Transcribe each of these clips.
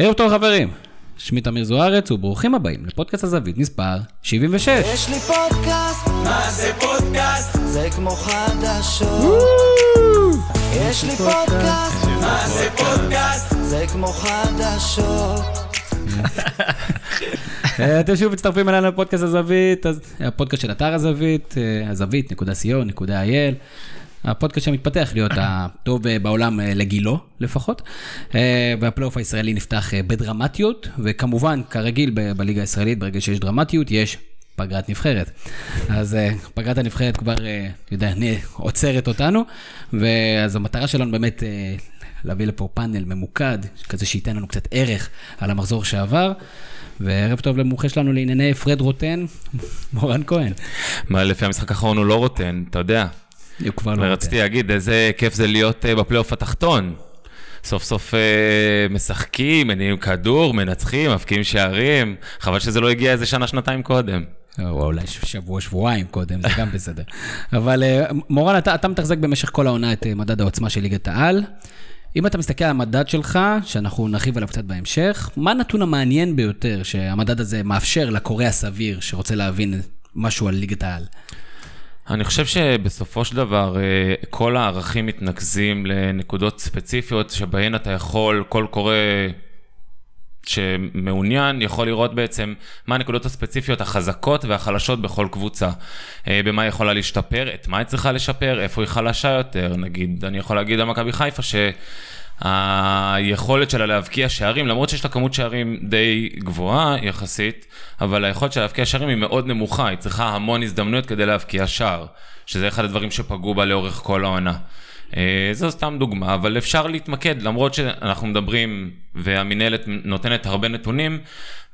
ערב טוב חברים, שמי תמיר זוארץ וברוכים הבאים לפודקאסט הזווית מספר 76. יש לי פודקאסט, מה זה פודקאסט? זה כמו חדשות. יש לי פודקאסט, מה זה פודקאסט? זה כמו חדשות. אה, אתם שוב מצטרפים אלינו לפודקאסט הזווית, הפודקאסט של אתר הזווית, אה, הזווית.co.il. הפודקאסט שמתפתח להיות הטוב אה, בעולם אה, לגילו לפחות, אה, והפלייאוף הישראלי נפתח בדרמטיות, וכמובן, כרגיל ב- בליגה הישראלית, ברגע שיש דרמטיות, יש פגרת נבחרת. אז פגרת הנבחרת כבר, אתה יודע, עוצרת אותנו, ואז המטרה שלנו באמת להביא לפה פאנל ממוקד, כזה שייתן לנו קצת ערך על המחזור שעבר. וערב טוב למומחה שלנו לענייני פרד רוטן, מורן כהן. מה, לפי המשחק האחרון הוא לא רוטן, אתה יודע. הוא כבר לא ורציתי להגיד, איזה כיף זה להיות אה, בפלייאוף התחתון. סוף סוף אה, משחקים, מניעים כדור, מנצחים, מבקיעים שערים. חבל שזה לא הגיע איזה שנה, שנתיים קודם. או אולי שבוע, שבועיים קודם, זה גם בסדר. אבל אה, מורן, אתה, אתה מתחזק במשך כל העונה את אה, מדד העוצמה של ליגת העל. אם אתה מסתכל על המדד שלך, שאנחנו נרחיב עליו קצת בהמשך, מה הנתון המעניין ביותר שהמדד הזה מאפשר לקורא הסביר שרוצה להבין משהו על ליגת העל? אני חושב שבסופו של דבר, אה, כל הערכים מתנקזים לנקודות ספציפיות שבהן אתה יכול, כל קורא שמעוניין יכול לראות בעצם מה הנקודות הספציפיות החזקות והחלשות בכל קבוצה. אה, במה היא יכולה להשתפר, את מה היא צריכה לשפר, איפה היא חלשה יותר. נגיד, אני יכול להגיד על מכבי חיפה שהיכולת שלה להבקיע שערים, למרות שיש לה כמות שערים די גבוהה יחסית, אבל היכולת שלה להבקיע שערים היא מאוד נמוכה, היא צריכה המון הזדמנויות כדי להבקיע שער, שזה אחד הדברים שפגעו בה לאורך כל העונה. אה, זו סתם דוגמה, אבל אפשר להתמקד, למרות שאנחנו מדברים והמינהלת נותנת הרבה נתונים,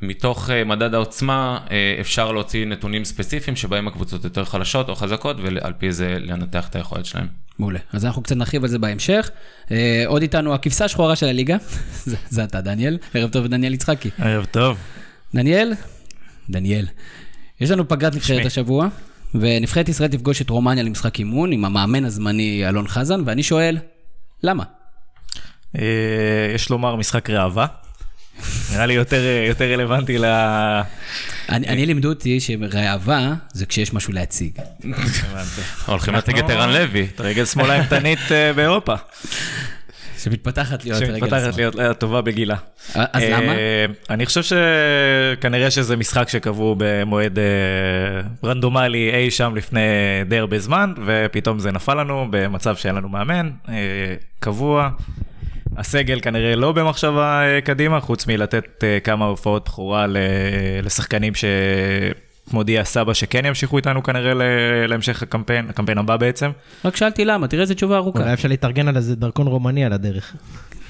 מתוך אה, מדד העוצמה אה, אפשר להוציא נתונים ספציפיים שבהם הקבוצות יותר חלשות או חזקות, ועל פי זה לנתח את היכולת שלהם. מעולה. אז אנחנו קצת נרחיב על זה בהמשך. אה, עוד איתנו הכבשה השחורה של הליגה, זה, זה אתה, דניאל. ערב טוב, דניאל יצחקי. ערב טוב. דניאל, דניאל, יש לנו פגרת נבחרת. השבוע, ונבחרת ישראל תפגוש את רומניה למשחק אימון עם המאמן הזמני אלון חזן, ואני שואל, למה? יש לומר משחק ראווה. נראה לי יותר, אה, יותר רלוונטי ל... אני, אני לימדו אותי שראווה זה כשיש משהו להציג. הולכים להציג את ערן לוי. את רגל שמאלה אימתנית אה, באירופה. שמתפתחת להיות רגל שמתפתחת שמאל. להיות אה, טובה בגילה. אז למה? אני חושב שכנראה שזה משחק שקבעו במועד רנדומלי אי שם לפני די הרבה זמן, ופתאום זה נפל לנו במצב שאין לנו מאמן, קבוע. הסגל כנראה לא במחשבה אה, קדימה, חוץ מלתת אה, כמה הופעות בכורה ל- לשחקנים שמודיע סבא שכן ימשיכו איתנו כנראה ל- להמשך הקמפיין, הקמפיין הבא בעצם. רק שאלתי למה, תראה איזה תשובה ארוכה. אולי אפשר להתארגן על איזה דרכון רומני על הדרך.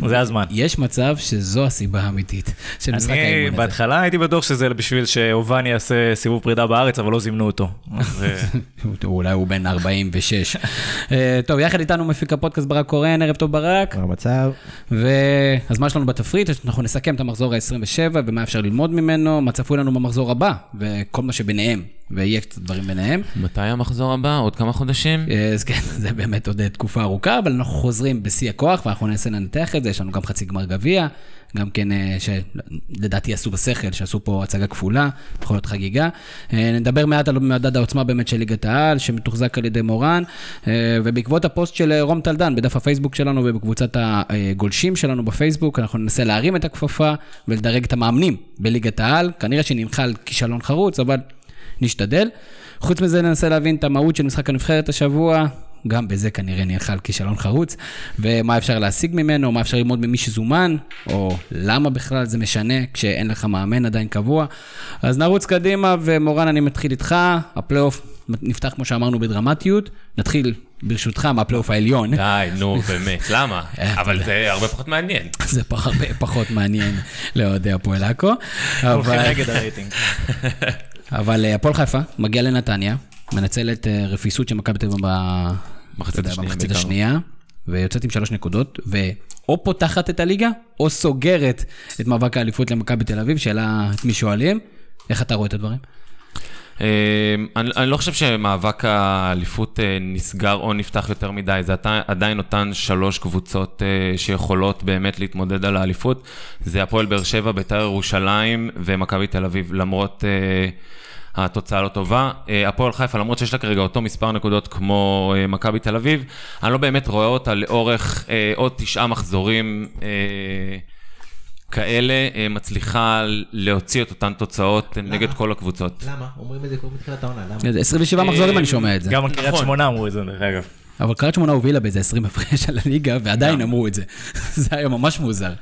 זה הזמן. יש מצב שזו הסיבה האמיתית של משחק אני האימון הזה. בהתחלה הייתי בטוח שזה בשביל שאובן יעשה סיבוב פרידה בארץ, אבל לא זימנו אותו. אה, אולי הוא בן 46. אה, טוב, יחד איתנו מפיק הפודקאסט ברק קורן, ערב טוב ברק. מה המצב? ואז מה יש לנו בתפריט? אנחנו נסכם את המחזור ה-27 ומה אפשר ללמוד ממנו, מה צפוי לנו במחזור הבא, וכל מה שביניהם, ויהיה קצת דברים ביניהם. מתי המחזור הבא? עוד כמה חודשים? אה, אז כן, זה באמת עוד תקופה ארוכה, אבל אנחנו חוזרים בשיא הכוח, ואנחנו ננסה לנתח את זה, יש לנו גם חצי גמר גביע, גם כן, אה, שלדעתי עשו בשכל, שעשו פה הצגה כפולה, יכול להיות חגיגה. אה, נדבר מעט על מדד העוצמה באמת של ליגת העל, שמתוחזק על ידי מורן, אה, ובעקבות הפוסט של אה, רום טלדן בדף הפייסבוק שלנו ובקבוצת הגולשים שלנו בפייסבוק, אנחנו ננסה להרים את הכפפה ולדרג את המאמנים בליגת העל, כנראה שננחל כישלון חרוץ, אבל נשתדל. חוץ מזה ננסה להבין את המהות של משחק הנבחרת השבוע, גם בזה כנראה על כישלון חרוץ, ומה אפשר להשיג ממנו, מה אפשר ללמוד ממי שזומן, או למה בכלל זה משנה כשאין לך מאמן עדיין קבוע. אז נרוץ קדימה, ומורן, אני מתחיל איתך, הפלייאוף נפתח כמו שאמרנו בדרמטיות, נתחיל ברשותך מהפלייאוף העליון. די, נו, באמת, למה? אבל זה הרבה פחות מעניין. זה הרבה פחות מעניין לאוהדי הפועל עכו. הולכים נגד הרייטינג. אבל אה, הפועל חיפה מגיע לנתניה, מנצלת אה, רפיסות של מכבי תל אביב במחצית. השנייה, ויוצאת עם שלוש נקודות, ואו פותחת את הליגה, או סוגרת את מאבק האליפות למכבי תל אביב, שאלה את מי שואלים, איך אתה רואה את הדברים? אה, אני, אני לא חושב שמאבק האליפות נסגר או נפתח יותר מדי, זה עדיין אותן שלוש קבוצות שיכולות באמת להתמודד על האליפות. זה הפועל באר שבע, בית"ר ירושלים ומכבי תל אביב, למרות התוצאה לא טובה. אה, הפועל חיפה, למרות שיש לה כרגע אותו מספר נקודות כמו אה, מכבי תל אביב, אני לא באמת רואה אותה לאורך אה, עוד תשעה מחזורים. אה, כאלה אה, מצליחה להוציא את אותן תוצאות נגד כל הקבוצות. למה? אומרים את זה כבר מתחילת העונה, למה? 27 מחזורים אני שומע את זה. גם על קריית נכון. שמונה אמרו את זה, דרך אגב. אבל קריית שמונה הובילה באיזה 20 הפרש על הליגה, ועדיין. אמרו את זה. זה היה ממש מוזר.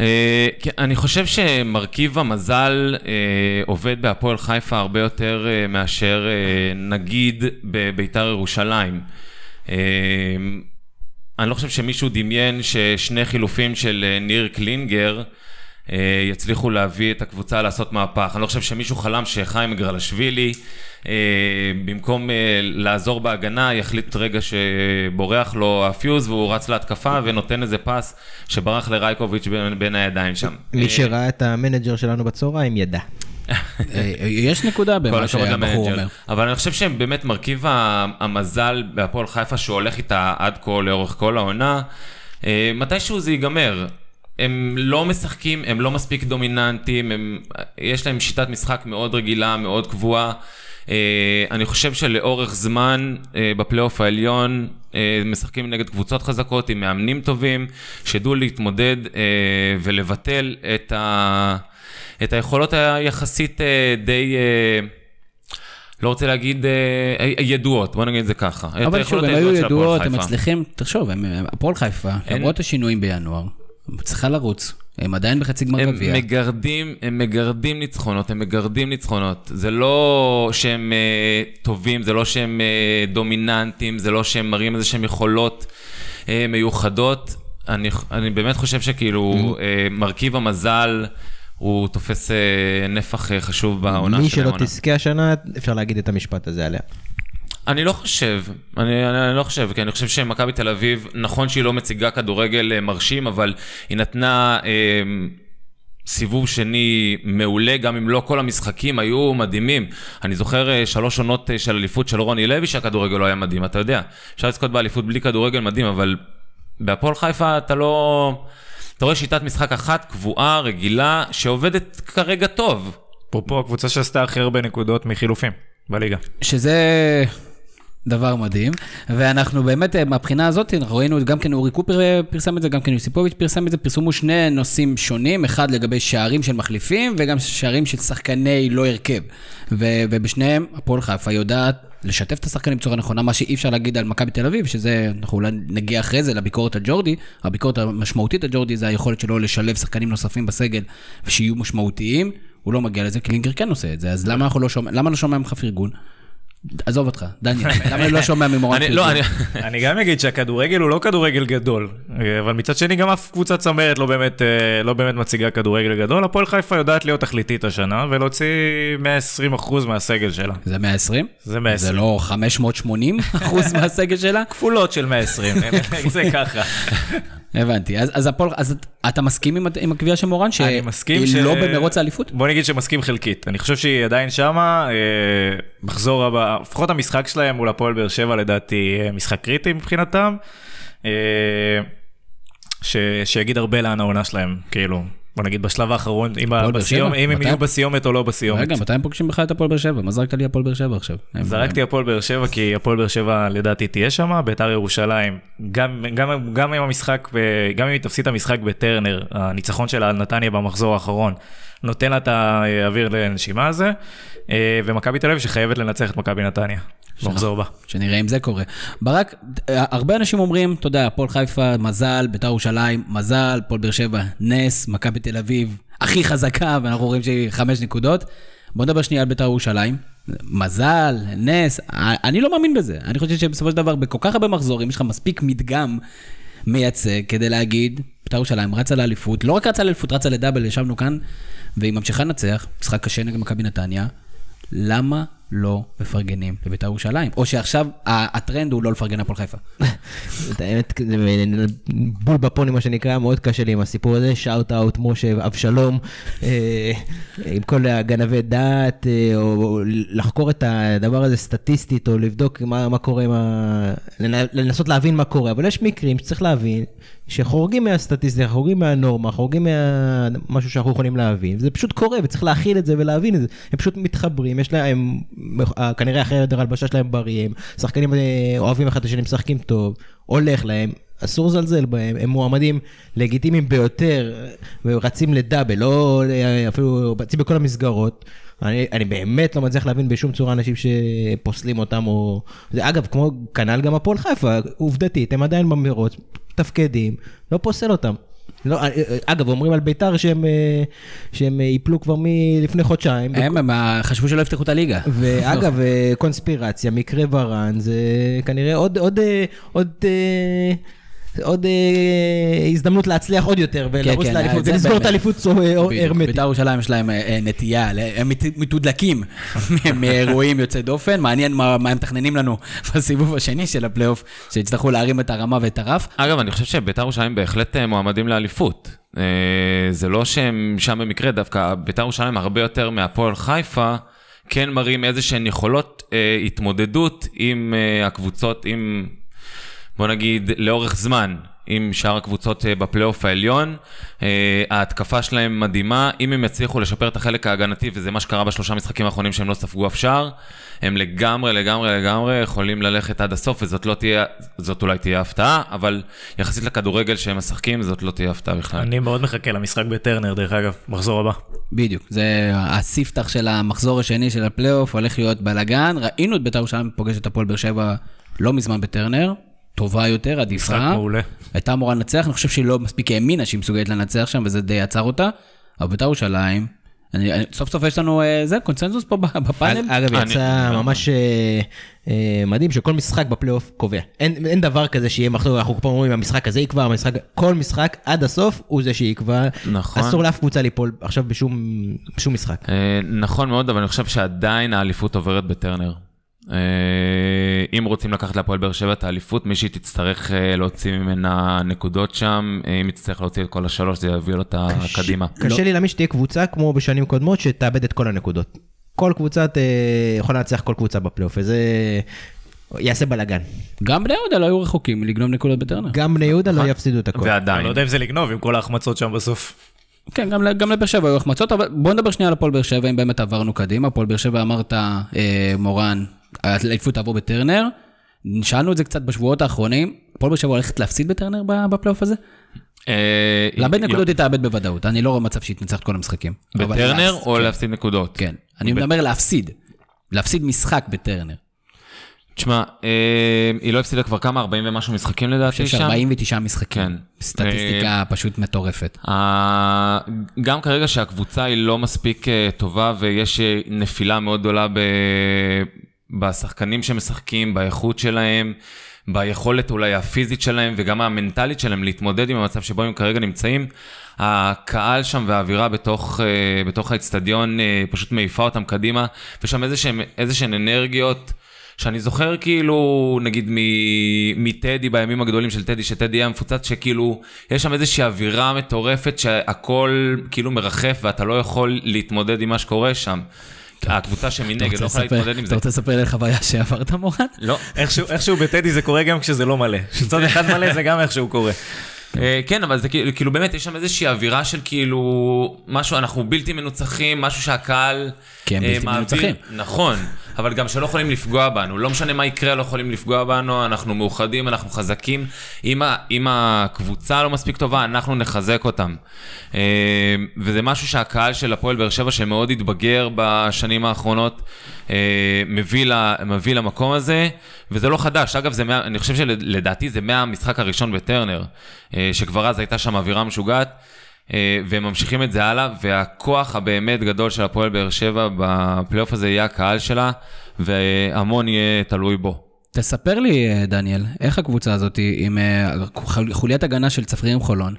אה, כן, אני חושב שמרכיב המזל אה, עובד בהפועל חיפה הרבה יותר אה, מאשר נגיד בביתר ירושלים. אני לא חושב שמישהו דמיין ששני חילופים של ניר קלינגר יצליחו להביא את הקבוצה לעשות מהפך. אני לא חושב שמישהו חלם שחיים גרלשווילי, אה, במקום אה, לעזור בהגנה, יחליט רגע שבורח לו הפיוז והוא רץ להתקפה ונותן איזה פס שברח לרייקוביץ' בין, הידיים שם. מי אה, שראה את המנג'ר שלנו בצהריים ידע. אה, יש נקודה במה שהבחור. אומר. אבל אני חושב שהם באמת מרכיב המזל בהפועל חיפה שהולך איתה עד כה לאורך כל העונה, אה, מתישהו זה ייגמר. הם לא משחקים, הם לא מספיק דומיננטיים, הם, יש להם שיטת משחק מאוד רגילה, מאוד קבועה. אה, אני חושב שלאורך זמן אה, בפלייאוף העליון אה, משחקים נגד קבוצות חזקות עם מאמנים טובים, שידעו להתמודד אה, ולבטל את, ה, את היכולות היחסית אה, די... אה, לא רוצה להגיד ידועות, בוא נגיד את זה ככה. אבל שוב, הם היו ידועות, הם. מצליחים, תחשוב, הפועל חיפה, אין- למרות השינויים בינואר, צריכה לרוץ, הם עדיין בחצי גמר הם גביע. מגרדים, הם מגרדים ניצחונות, הם מגרדים ניצחונות. זה לא שהם אה, טובים, זה לא שהם אה, דומיננטיים, זה לא שהם מראים איזה שהם יכולות אה, מיוחדות. אני, אני באמת חושב שכאילו אה, מרכיב המזל הוא תופס נפח חשוב בעונה מי של שלא העונה. תזכה השנה, אפשר להגיד את המשפט הזה עליה. אני לא חושב, אני, אני, אני לא חושב, כי אני חושב שמכבי תל אביב, נכון שהיא לא מציגה כדורגל אה, מרשים, אבל היא נתנה אה, סיבוב שני מעולה, גם אם לא כל המשחקים היו מדהימים. אני זוכר אה, שלוש עונות אה, של אליפות של רוני לוי שהכדורגל לא היה מדהים, אתה יודע. אפשר לזכות באליפות בלי כדורגל מדהים, אבל בהפועל חיפה אתה לא... אתה רואה שיטת משחק אחת קבועה, רגילה, שעובדת כרגע טוב. אפרופו הקבוצה שעשתה הכי הרבה נקודות מחילופים בליגה. שזה דבר מדהים, ואנחנו באמת, אה, מהבחינה הזאת, אנחנו ראינו, גם כן אורי קופר אה, פרסם את זה, גם כן יוסיפוביץ' פרסם את זה, פרסמו שני נושאים שונים, אחד לגבי שערים של מחליפים, וגם שערים של שחקני לא הרכב. ו- ובשניהם, הפועל חיפה יודעת לשתף את השחקנים בצורה נכונה, מה שאי אפשר להגיד על מכבי תל אביב, שזה, אנחנו אולי נגיע אחרי זה לביקורת על ג'ורדי, הביקורת המשמעותית על ג'ורדי זה היכולת שלו לשלב שחקנים נוספים בסגל, ושיהיו משמעותיים. הוא לא מגיע לזה, קלינגר כן עושה את זה, אז למה אנחנו לא שומע, למה לא שומע ממך פרגון? עזוב אותך, דניאל, למה אני לא שומע ממורן אני, פרגון? לא, אני... גם אגיד שהכדורגל הוא לא כדורגל גדול, אבל מצד שני גם אף קבוצת צמרת לא באמת, אה, לא באמת מציגה כדורגל גדול. הפועל חיפה יודעת להיות תכליתית השנה ולהוציא 120% מהסגל שלה. זה 120? זה 120. זה לא 580 אחוז מהסגל שלה? כפולות של 120, זה ככה. הבנתי, אז, אז, הפועל, אז אתה מסכים עם, עם הקביעה של מורן, שהיא ש... לא במרוץ האליפות? בוא נגיד שמסכים חלקית. אני חושב שהיא עדיין שמה, אה, מחזור הבא, לפחות המשחק שלהם מול הפועל באר שבע לדעתי משחק קריטי מבחינתם. אה, ש... שיגיד הרבה לאן העונה שלהם, כאילו, בוא נגיד בשלב האחרון, אם, בסיום, הם? יהיו בסיומת או לא בסיומת. רגע, מתי הם פוגשים בכלל את הפועל באר שבע? מה זרקת לי הפועל באר שבע עכשיו? זרקתי הפועל באר שבע כי הפועל באר שבע לדעתי תהיה שם, ביתר ירושלים, גם, גם, גם אם המשחק, גם אם היא תפסיד את המשחק בטרנר, הניצחון שלה על נתניה במחזור האחרון, נותן לה את האוויר לנשימה הזה, אה, ומכבי תל אביב שחייבת לנצח את מכבי נתניה, במחזור הבא. שנראה אם זה קורה. ברק, הרבה אנשים אומרים, אתה יודע, הפועל חיפה, מזל, בית"ר ירושלים, מזל, הפועל באר שבע, נס, מכבי תל אביב, הכי חזקה, ואנחנו רואים שהיא חמש נקודות. בוא נדבר שנייה על בית"ר ירושלים. מזל, נס, אני לא מאמין בזה. אני חושב שבסופו של דבר, בכל כך הרבה מחזורים, יש לך מספיק מדגם מייצג כדי להגיד, בית"ר ירושלים רצה לאליפות, לא רק רצה לאליפות, רצה לדאבל, ישבנו כאן, והיא ממשיכה לנצח, משחק קשה נגד מכבי נתניה. למה לא מפרגנים לבית"ר ירושלים? או שעכשיו הטרנד הוא לא לפרגן להפועל חיפה. האמת, בול בפוני, מה שנקרא, מאוד קשה לי עם הסיפור הזה. שאוט אאוט, משה, אבשלום, אה, עם כל הגנבי דעת, אה, או לחקור את הדבר הזה סטטיסטית, או לבדוק מה, קורה עם ה... לנ- לנסות להבין מה קורה. אבל יש מקרים שצריך להבין שחורגים מהסטטיסטיקה, חורגים מהנורמה, חורגים ממשהו שאנחנו יכולים להבין. זה פשוט קורה, וצריך להכיל את זה ולהבין את זה. הם פשוט מתחברים, יש להם, כנראה אחרי חדר הלבשה שלהם בריא, הם שחקנים אה, אוהבים אחד את השני, משחקים טוב, הולך להם. אסור לזלזל בהם, הם מועמדים לגיטימיים ביותר, ורצים לדאבל, לא אה, אפילו רצים בכל המסגרות. אני, אני באמת לא מצליח להבין בשום צורה אנשים שפוסלים אותם, או... זה אגב, כמו כנ"ל גם הפועל חיפה, עובדתית, הם עדיין במרוץ, מתפקדים, לא פוסל אותם. לא, אה, אה, אגב, אומרים על ביתר שהם, אה, שהם ייפלו כבר מלפני חודשיים. הם, הם חשבו שלא יפתחו את הליגה. ואגב, קונספירציה, מקרה ורן, זה כנראה עוד, עוד, עוד, אה, עוד אה, הזדמנות להצליח עוד יותר, ולרוץ כן, לאליפות, זה ולסגור את. האליפות אה, בדיוק. הרמטית. בית"ר ירושלים יש להם אה, אה, נטייה, הם מת- מתודלקים מאירועים יוצאי דופן, מעניין מה מה הם מתכננים לנו בסיבוב השני של הפלייאוף, שיצטרכו להרים את הרמה ואת הרף. אגב, אני חושב שביתר ירושלים בהחלט אה, מועמדים לאליפות. אה, זה לא שהם שם במקרה, דווקא ביתר ירושלים הרבה יותר מהפועל חיפה, כן מראים איזה שהן יכולות אה, התמודדות עם אה, הקבוצות, עם, בוא נגיד, לאורך זמן. עם שאר הקבוצות אה, בפלייאוף העליון. אה, ההתקפה שלהם מדהימה, אם הם יצליחו לשפר את החלק ההגנתי, וזה מה שקרה בשלושה משחקים האחרונים שהם לא ספגו אף שער, הם לגמרי, לגמרי, לגמרי יכולים ללכת עד הסוף, וזאת לא תהיה, זאת אולי תהיה הפתעה, אבל יחסית לכדורגל שהם משחקים, זאת לא תהיה הפתעה בכלל. אני מאוד מחכה למשחק בטרנר, דרך אגב, מחזור הבא. בדיוק, זה הספתח של המחזור השני של הפלייאוף, הולך להיות בלאגן. ראינו את בית"ר ירושלים פוגש את הפועל באר שבע לא מזמן בטרנר, טובה יותר, עדיפה. משחק מעולה. הייתה אמורה לנצח, אני חושב שהיא לא מספיק האמינה שהיא מסוגלת לנצח שם, וזה די עצר אותה. אבל בית"ר ירושלים, אני, סוף סוף יש לנו אה, זה, קונצנזוס פה בפאנל. אגב, אני- יצא ממש אה, אה, מדהים שכל משחק בפלייאוף קובע. אין אין דבר כזה שיהיה מחזור, אנחנו פה אומרים, המשחק הזה יקבע, המשחק... כל משחק עד הסוף הוא זה שיקבע. נכון. אסור לאף קבוצה ליפול עכשיו בשום בשום משחק. אה, נכון מאוד, אבל אני חושב שעדיין האליפות עוברת בטרנר. אה, אם רוצים לקחת להפועל באר שבע את האליפות, מישהי תצטרך אה, להוציא ממנה נקודות שם, אה, אם יצטרך להוציא את כל השלוש, זה יביא אותה קדימה. קשה לי להאמין שתהיה קבוצה כמו בשנים קודמות שתאבד את כל הנקודות. כל קבוצה ת- יכולה לנצח כל קבוצה בפלייאוף, וזה יעשה בלאגן. גם בני יהודה לא היו רחוקים מלגנוב נקודות בטרנר. גם בני יהודה לא יפסידו את הכל. אני ועדיין. לא יודע אם זה לגנוב עם כל ההחמצות שם בסוף. כן, גם, גם לבאר שבע היו החמצות, אבל בואו נדבר שנייה על הפועל באר שבע, אם באמת עברנו קדימה. הפועל באר שבע אמרת, אה, מורן, האליפות תעבור בטרנר. שאלנו את זה קצת בשבועות האחרונים, הפועל באר שבע הולכת להפסיד בטרנר בפלייאוף הזה? אה, לאבד נקודות היא תאבד בוודאות, אני לא רואה מצב שהיא תנצח את כל המשחקים. בטרנר או כן, להפסיד נקודות? כן, אני מדבר להפסיד. להפסיד משחק בטרנר. תשמע, אה, היא לא הפסידה כבר כמה? 40 ומשהו משחקים לדעתי יש שם? 49 משחקים. כן. סטטיסטיקה פשוט מטורפת. ה- גם כרגע שהקבוצה היא לא מספיק אה, טובה ויש אה, נפילה מאוד גדולה ב... בשחקנים שמשחקים, באיכות שלהם, ביכולת אולי הפיזית שלהם וגם המנטלית שלהם להתמודד עם המצב שבו הם כרגע נמצאים. הקהל שם והאווירה בתוך, אה, בתוך האצטדיון אה, פשוט מעיפה אותם קדימה, ויש שם איזה שהן אנרגיות. שאני זוכר כאילו, נגיד מ- מטדי, בימים הגדולים של טדי, שטדי היה מפוצץ, שכאילו, יש שם איזושהי אווירה מטורפת שהכל כאילו מרחף ואתה לא יכול להתמודד עם מה שקורה שם. הקבוצה אתה שמנגד לא יכולה להתמודד עם אתה זה. רוצה לספר לי על חוויה שעברת מורן? לא. איכשהו, איכשהו בטדי זה קורה גם כשזה לא מלא. כשצד אחד מלא זה גם איכשהו קורה. אה, כן, אבל זה כאילו, כאילו באמת, יש שם איזושהי אווירה של כאילו, משהו, אנחנו בלתי מנוצחים, משהו שהקהל... כי הם אה, בלתי מנוצחים. נכון, אבל גם שלא יכולים לפגוע בנו. לא משנה מה יקרה, לא יכולים לפגוע בנו, אנחנו מאוחדים, אנחנו חזקים. אם, אם הקבוצה לא מספיק טובה, אנחנו נחזק אותם. אה, וזה משהו שהקהל של הפועל באר שבע, שמאוד התבגר בשנים האחרונות, אה, מביא, ל, מביא למקום הזה, וזה לא חדש. אגב, זה מה, אני חושב שלדעתי זה מהמשחק הראשון בטרנר, שכבר אז הייתה שם אווירה משוגעת. אה, והם ממשיכים את זה הלאה, והכוח הבאמת גדול של הפועל באר שבע בפלייאוף הזה יהיה הקהל שלה, והמון יהיה תלוי בו. תספר לי, אה, דניאל, איך הקבוצה הזאת עם אה, חול- חוליית הגנה של צפרירים חולון,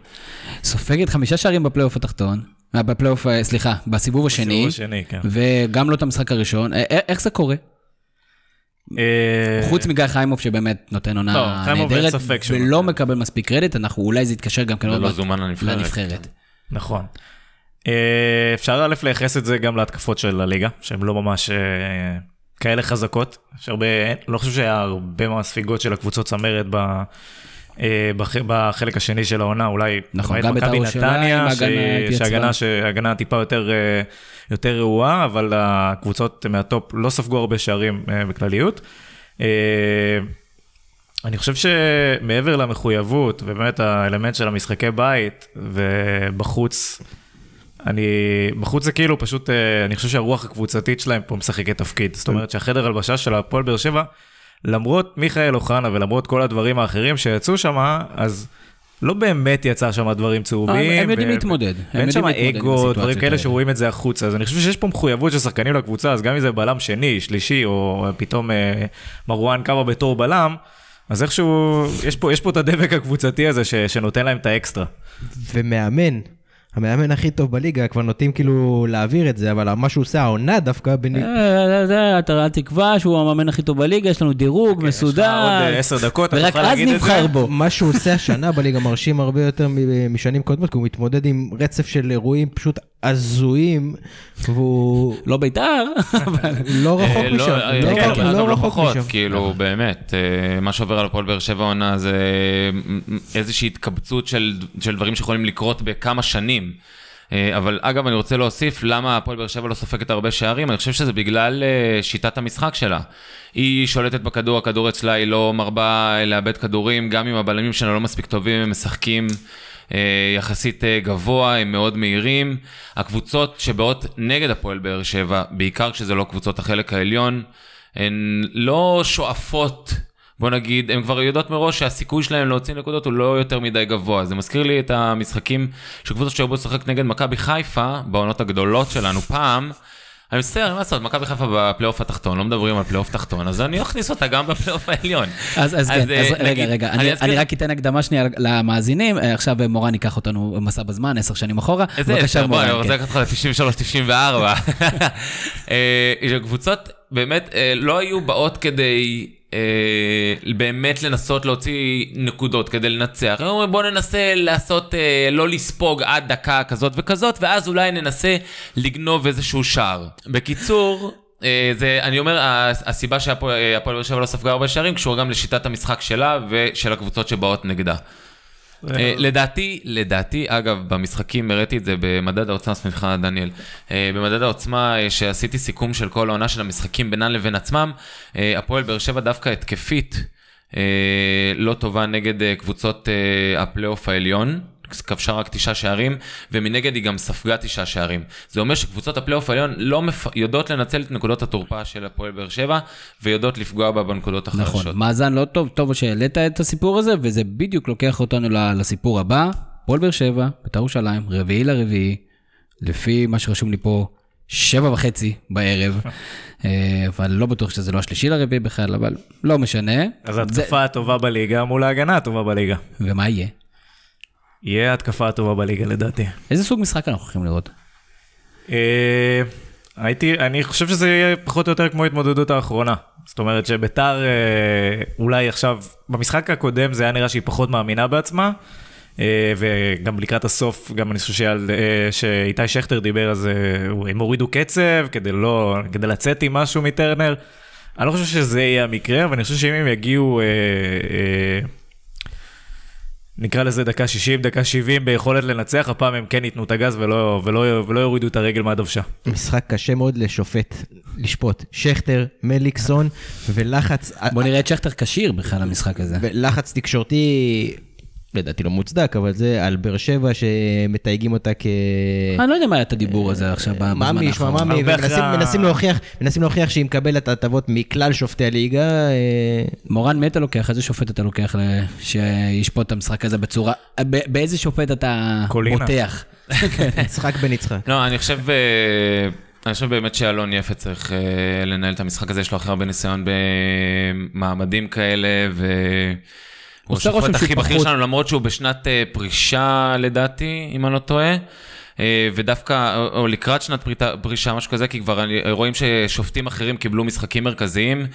סופגת חמישה שערים בפלייאוף התחתון, בפלייאוף, סליחה, בסיבוב השני, השני, כן. וגם לא את המשחק הראשון. איך זה קורה? אה, חוץ מגיא חיימוב שבאמת נותן לא, עונה נהדרת, ולא. מקבל מספיק קרדיט, אנחנו אולי זה יתקשר גם כן מעט זומן לנבחרת. לנבחרת. נכון. אה, אפשר א' לייחס את זה גם להתקפות של הליגה, שהן לא ממש אה, כאלה חזקות. יש הרבה, לא חושב שהיה הרבה מהספיגות של הקבוצות צמרת ב... אה, בח- בחלק השני של העונה, אולי נכון, גם בית"ר מכבי נתניה. שהגנה שהגנה טיפה יותר, אה, יותר רעועה, אבל הקבוצות מהטופ לא ספגו הרבה שערים אה, בכלליות. אני חושב שמעבר למחויבות, ובאמת האלמנט של המשחקי בית, ובחוץ, אני, בחוץ זה כאילו פשוט, אני חושב שהרוח הקבוצתית שלהם פה משחקת תפקיד. זאת אומרת שהחדר הלבשה של הפועל באר שבע, למרות מיכאל אוחנה ולמרות כל הדברים האחרים שיצאו שם, אז לא באמת יצא שם דברים צהובים. הם יודעים להתמודד. ואין יודעים שם אגו, דברים כאלה. שרואים את זה החוצה. אז אני חושב שיש פה מחויבות של שחקנים לקבוצה, אז גם אם זה בלם שני, שלישי, או פתאום אה, מרואן קאבה בתור בלם, אז איכשהו, יש פה, יש פה את הדבק הקבוצתי הזה ש, שנותן להם את האקסטרה. ומאמן, המאמן הכי טוב בליגה, כבר נוטים כאילו להעביר את זה, אבל מה שהוא עושה העונה דווקא, בני- אה, זה, אתה אל תקווה שהוא המאמן הכי טוב בליגה, יש לנו דירוג עוד מסודר. אה, עשר דקות, אתה ורק תוכל אז להגיד את זה. נבחר בו. מה שהוא עושה השנה בליגה מרשים הרבה יותר משנים קודמות, כי הוא מתמודד עם רצף של אירועים פשוט הזויים, והוא לא בית"ר, אבל... לא רחוק אה, משם, אה, לא כן, רחוק- אגב, לא לא רחוק משם. כאילו, באמת, מה שעובר על הפועל באר שבע עונה זה איזושהי התקבצות של של דברים שיכולים לקרות בכמה שנים. אה, אבל אגב, אני רוצה להוסיף למה הפועל באר שבע לא סופגת הרבה שערים, אני חושב שזה בגלל אה, שיטת המשחק שלה. היא שולטת בכדור, הכדור אצלה היא לא מרבה לאבד כדורים, גם אם הבלמים שלה לא מספיק טובים, הם משחקים אה, יחסית אה, גבוה, הם מאוד מהירים. הקבוצות שבאות נגד הפועל באר שבע, בעיקר כשזה לא קבוצות החלק העליון, הן לא שואפות, בוא נגיד, הן כבר יודעות מראש שהסיכוי שלהן להוציא נקודות הוא לא יותר מדי גבוה. זה מזכיר לי את המשחקים של קבוצות שהיו לשחק נגד מכבי חיפה, בעונות הגדולות שלנו פעם. אני מצטער, מה לעשות, מכבי חיפה בפלייאוף התחתון, לא מדברים על פלייאוף תחתון, אז אני אכניס אותה גם בפלייאוף העליון. אז, אז, כן, אה, אז רגע, נגיד- רגע, אני, רק אתן הקדמה שנייה למאזינים, אה, עכשיו אה, מורן ייקח אותנו מסע בזמן, עשר שנים אחורה. איזה בבקשה, עשר, בוא, מורן, אני כן. רוצה לקחת אותך ל-93-94. קבוצות באמת אה, לא היו באות כדי אה, באמת לנסות להוציא נקודות, כדי לנצח. הם אומרים בוא ננסה לעשות, אה, לא לספוג עד דקה כזאת וכזאת, ואז אולי ננסה לגנוב איזשהו שער. בקיצור... אה, זה, אני אומר, הסיבה שהפועל אה, באר שבע לא ספגה הרבה שערים קשורה גם לשיטת המשחק שלה ושל הקבוצות שבאות נגדה. אה, לדעתי, לדעתי, אגב, במשחקים, הראיתי את זה במדד העוצמה, סליחה, דניאל, אה, במדד העוצמה, אה, שעשיתי סיכום של כל העונה של המשחקים בינן לבין עצמם, אה, הפועל באר שבע דווקא התקפית אה, לא טובה נגד אה, קבוצות אה, הפלייאוף העליון. כבשה רק תשעה שערים, ומנגד היא גם ספגה תשעה שערים. זה אומר שקבוצות הפלייאוף העליון לא מפ... יודעות לנצל את נקודות התורפה של הפועל באר שבע, ויודעות לפגוע בה בנקודות החלשות. נכון, מאזן לא טוב, טוב שהעלית את הסיפור הזה, וזה בדיוק לוקח אותנו ל- לסיפור הבא. פועל באר שבע, בית"ר ירושלים, רביעי לרביעי, לפי מה שרשום לי פה, שבע וחצי בערב, אה, אבל לא בטוח שזה לא השלישי לרביעי בכלל, אבל לא משנה. אז זה- ההתקפה הטובה בליגה מול ההגנה הטובה בליגה. ומה יהיה? יהיה ההתקפה הטובה בליגה לדעתי. איזה סוג משחק אנחנו הולכים לראות? אה, הייתי, אני חושב שזה יהיה פחות או יותר כמו ההתמודדות האחרונה. זאת אומרת שביתר אה, אולי עכשיו, במשחק הקודם זה היה נראה שהיא פחות מאמינה בעצמה. אה, וגם לקראת הסוף, גם אני חושב שאיתי שכטר דיבר, אז הם הורידו קצב כדי לא, כדי לצאת עם משהו מטרנר. אני לא חושב שזה יהיה המקרה, אבל אני חושב שאם הם יגיעו, אה, אה, נקרא לזה דקה 60, דקה 70 ביכולת לנצח, הפעם הם כן ייתנו את הגז ולא, ולא, ולא יורידו את הרגל מהדוושה. משחק קשה מאוד לשופט, לשפוט. שכטר, מליקסון ולחץ, בוא נראה את שכטר כשיר בכלל למשחק הזה. ולחץ תקשורתי, לדעתי לא מוצדק, אבל זה על באר שבע שמתייגים אותה כ... אני לא יודע מה היה את הדיבור הזה עכשיו בזמן מאמי, ישמע האחרון. מאמי, הרבה ומנסים להוכיח, שהיא מקבלת הטבות מכלל שופטי הליגה. אה, מורן, מי אתה לוקח? איזה שופט אתה לוקח שישפוט את המשחק הזה בצורה... ב- באיזה שופט אתה. בוטח? יצחק בן יצחק. לא, אני חושב, אה, אני חושב באמת שאלון יפה צריך אה, לנהל את המשחק הזה, יש לו הכי הרבה ניסיון במעמדים כאלה, ו... הוא עושה רושם השופט שהוא הכי בכיר פחות- שלנו, למרות שהוא בשנת אה, פרישה לדעתי, אם אני לא טועה. אה, ודווקא, או, לקראת שנת פרישה, משהו כזה, כי כבר אני- רואים ששופטים אחרים קיבלו משחקים מרכזיים,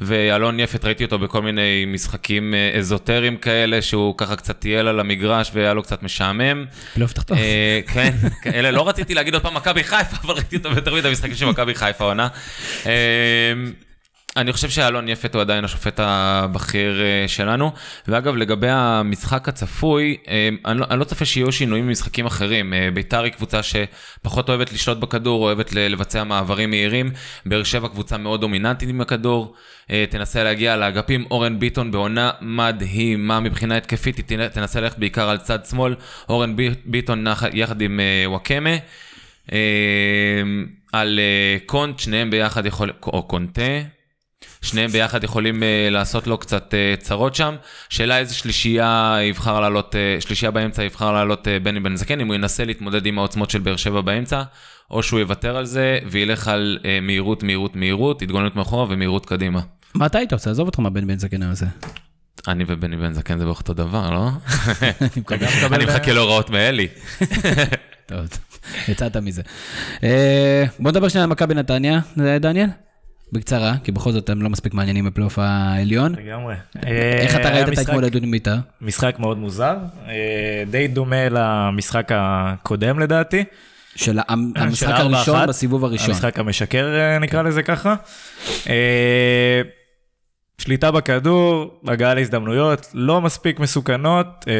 ואלון יפת, ראיתי אותו בכל מיני משחקים אה, אזוטריים כאלה, שהוא ככה קצת טייל על המגרש והיה לו קצת משעמם. פלייאוף תחתון. אה, כן, כאלה, לא רציתי להגיד עוד פעם מכבי חיפה, אבל ראיתי אותו ביותר מדי משחקים של מכבי חיפה עונה. אני חושב שאלון יפת הוא עדיין השופט הבכיר אה, שלנו. ואגב, לגבי המשחק הצפוי, אה, אני לא, לא צופה שיהיו שינויים במשחקים אחרים. אה, ביתר היא קבוצה שפחות אוהבת לשלוט בכדור, אוהבת לבצע מעברים מהירים. באר שבע קבוצה מאוד דומיננטית עם הכדור. תנסה להגיע לאגפים. אורן ביטון בעונה מדהימה מבחינה התקפית, היא תנ- תנסה ללכת בעיקר על צד שמאל. אורן בי- ביטון יחד עם וואקמה. על קונט, שניהם ביחד יכולים, או קונטה, שניהם ביחד יכולים אה, לעשות לו קצת אה, צרות שם. שאלה איזה שלישייה יבחר לעלות, אה, שלישייה באמצע יבחר לעלות אה, בני בן זקן, אם הוא ינסה להתמודד עם העוצמות של באר שבע באמצע, או שהוא יוותר על זה וילך על אה, מהירות, מהירות, מהירות, התגוננות מאחורה ומהירות קדימה. מה אתה היית עושה? עזוב אותך מהבן בן זקן הזה. אני ובני בן זקן זה בערך אותו דבר, לא? אני מחכה להוראות מאלי. טוב, יצאת מזה. בוא נדבר שנייה על מכבי נתניה, דניאל. בקצרה, כי בכל זאת הם לא מספיק מעניינים בפלייאוף העליון. לגמרי. איך אתה היה ראית את ההתמודדות עם בית"ר? משחק מאוד מוזר, אה, די דומה למשחק הקודם לדעתי. של המ- של המשחק הראשון אחת. בסיבוב הראשון. המשחק המשקר אה, נקרא לזה ככה. אה, שליטה בכדור, הגעה להזדמנויות, לא מספיק מסוכנות, אה,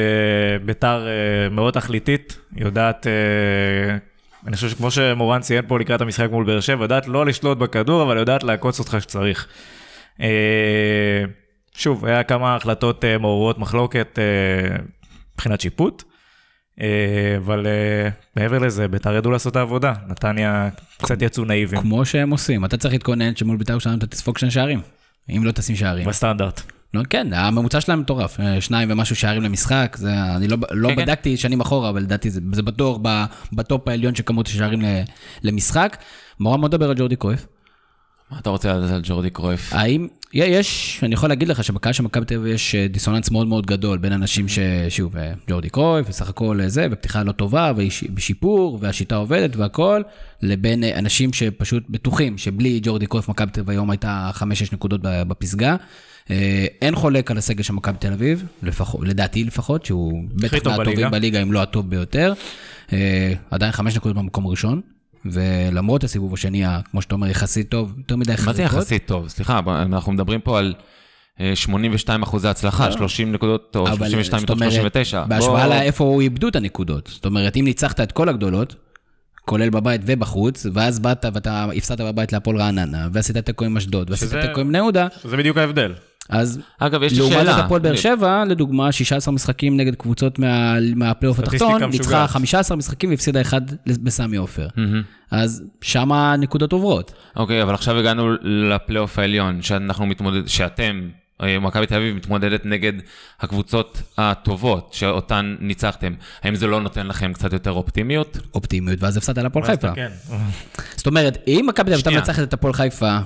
ביתר אה, מאוד תכליתית, יודעת, אה, אני חושב שכמו שמורן ציין פה לקראת המשחק מול באר שבע, יודעת לא לשלוט בכדור, אבל יודעת לעקוץ אותך כשצריך. אה, שוב, היה כמה החלטות אה, מעוררות מחלוקת אה, מבחינת שיפוט. אבל מעבר לזה, ביתר ידעו לעשות את העבודה, נתניה קצת יצאו נאיבים, כמו שהם עושים. אתה צריך להתכונן שמול בית"ר ירושלים אתה תספוג שני שערים. אם לא תשים שערים. בסטנדרט. לא, כן, הממוצע שלהם מטורף. אה, שניים ומשהו שערים למשחק, זה, אני לא, לא כן, כן. בדקתי שנים אחורה, אבל לדעתי זה, זה בטוח בטופ העליון של כמות השערים למשחק. מורן, בוא נדבר על ג'ורדי קרויף. מה אתה רוצה לדעת על ג'ורדי קרויף? האם, יש, אני יכול להגיד לך שבקהל של מכבי תל אביב יש אה, דיסוננס מאוד מאוד גדול בין אנשים ששוב, אה, ג'ורדי קרויף, וסך הכל אה, זה, ופתיחה לא טובה, ושיפור, והשיטה עובדת והכל, לבין אנשים שפשוט בטוחים שבלי ג'ורדי קרויף מכבי תל אביב היום הייתה 5-6 נקודות בפסגה. אין חולק על הסגל של מכבי תל אביב, לפחות, לדעתי לפחות, שהוא בטח טוב מהטובים בליגה. בליגה, אם לא הטוב ביותר. עדיין 5 נקודות במקום הראשון. ולמרות הסיבוב השני, כמו שאתה אומר, יחסית טוב, יותר מדי מה זה. יחסית טוב? סליחה, אנחנו מדברים פה על אה, 82 אחוזי הצלחה, 30 נקודות, או אבל 32 זאת מתוך אומרת, 39. בהשוואה לאיפה הוא איבדו את הנקודות. זאת אומרת, אם ניצחת את כל הגדולות, כולל בבית ובחוץ, ואז באת ואתה הפסדת בבית להפועל רעננה, ועשית תיקו עם אשדוד, ועשית שזה- תיקו עם בני יהודה, זה בדיוק ההבדל. אז אגב, יש לי לעומת שאלה. זאת הפועל באר שבע, לדוגמה, 16 משחקים נגד קבוצות מה- מהפלייאוף התחתון, ניצחה משוגעת. 15 משחקים והפסידה אחד בסמי עופר. אז שם הנקודות עוברות. אוקיי, אבל עכשיו הגענו לפלייאוף העליון, שאנחנו מתמודד, שאתם, אה, מכבי תל אביב מתמודדת נגד הקבוצות הטובות שאותן ניצחתם. האם זה לא נותן לכם קצת יותר אופטימיות? אופטימיות, ואז הפסדת להפועל חיפה. כן. זאת אומרת, אם מכבי תל אביב הייתה. מנצחת את הפועל חיפה,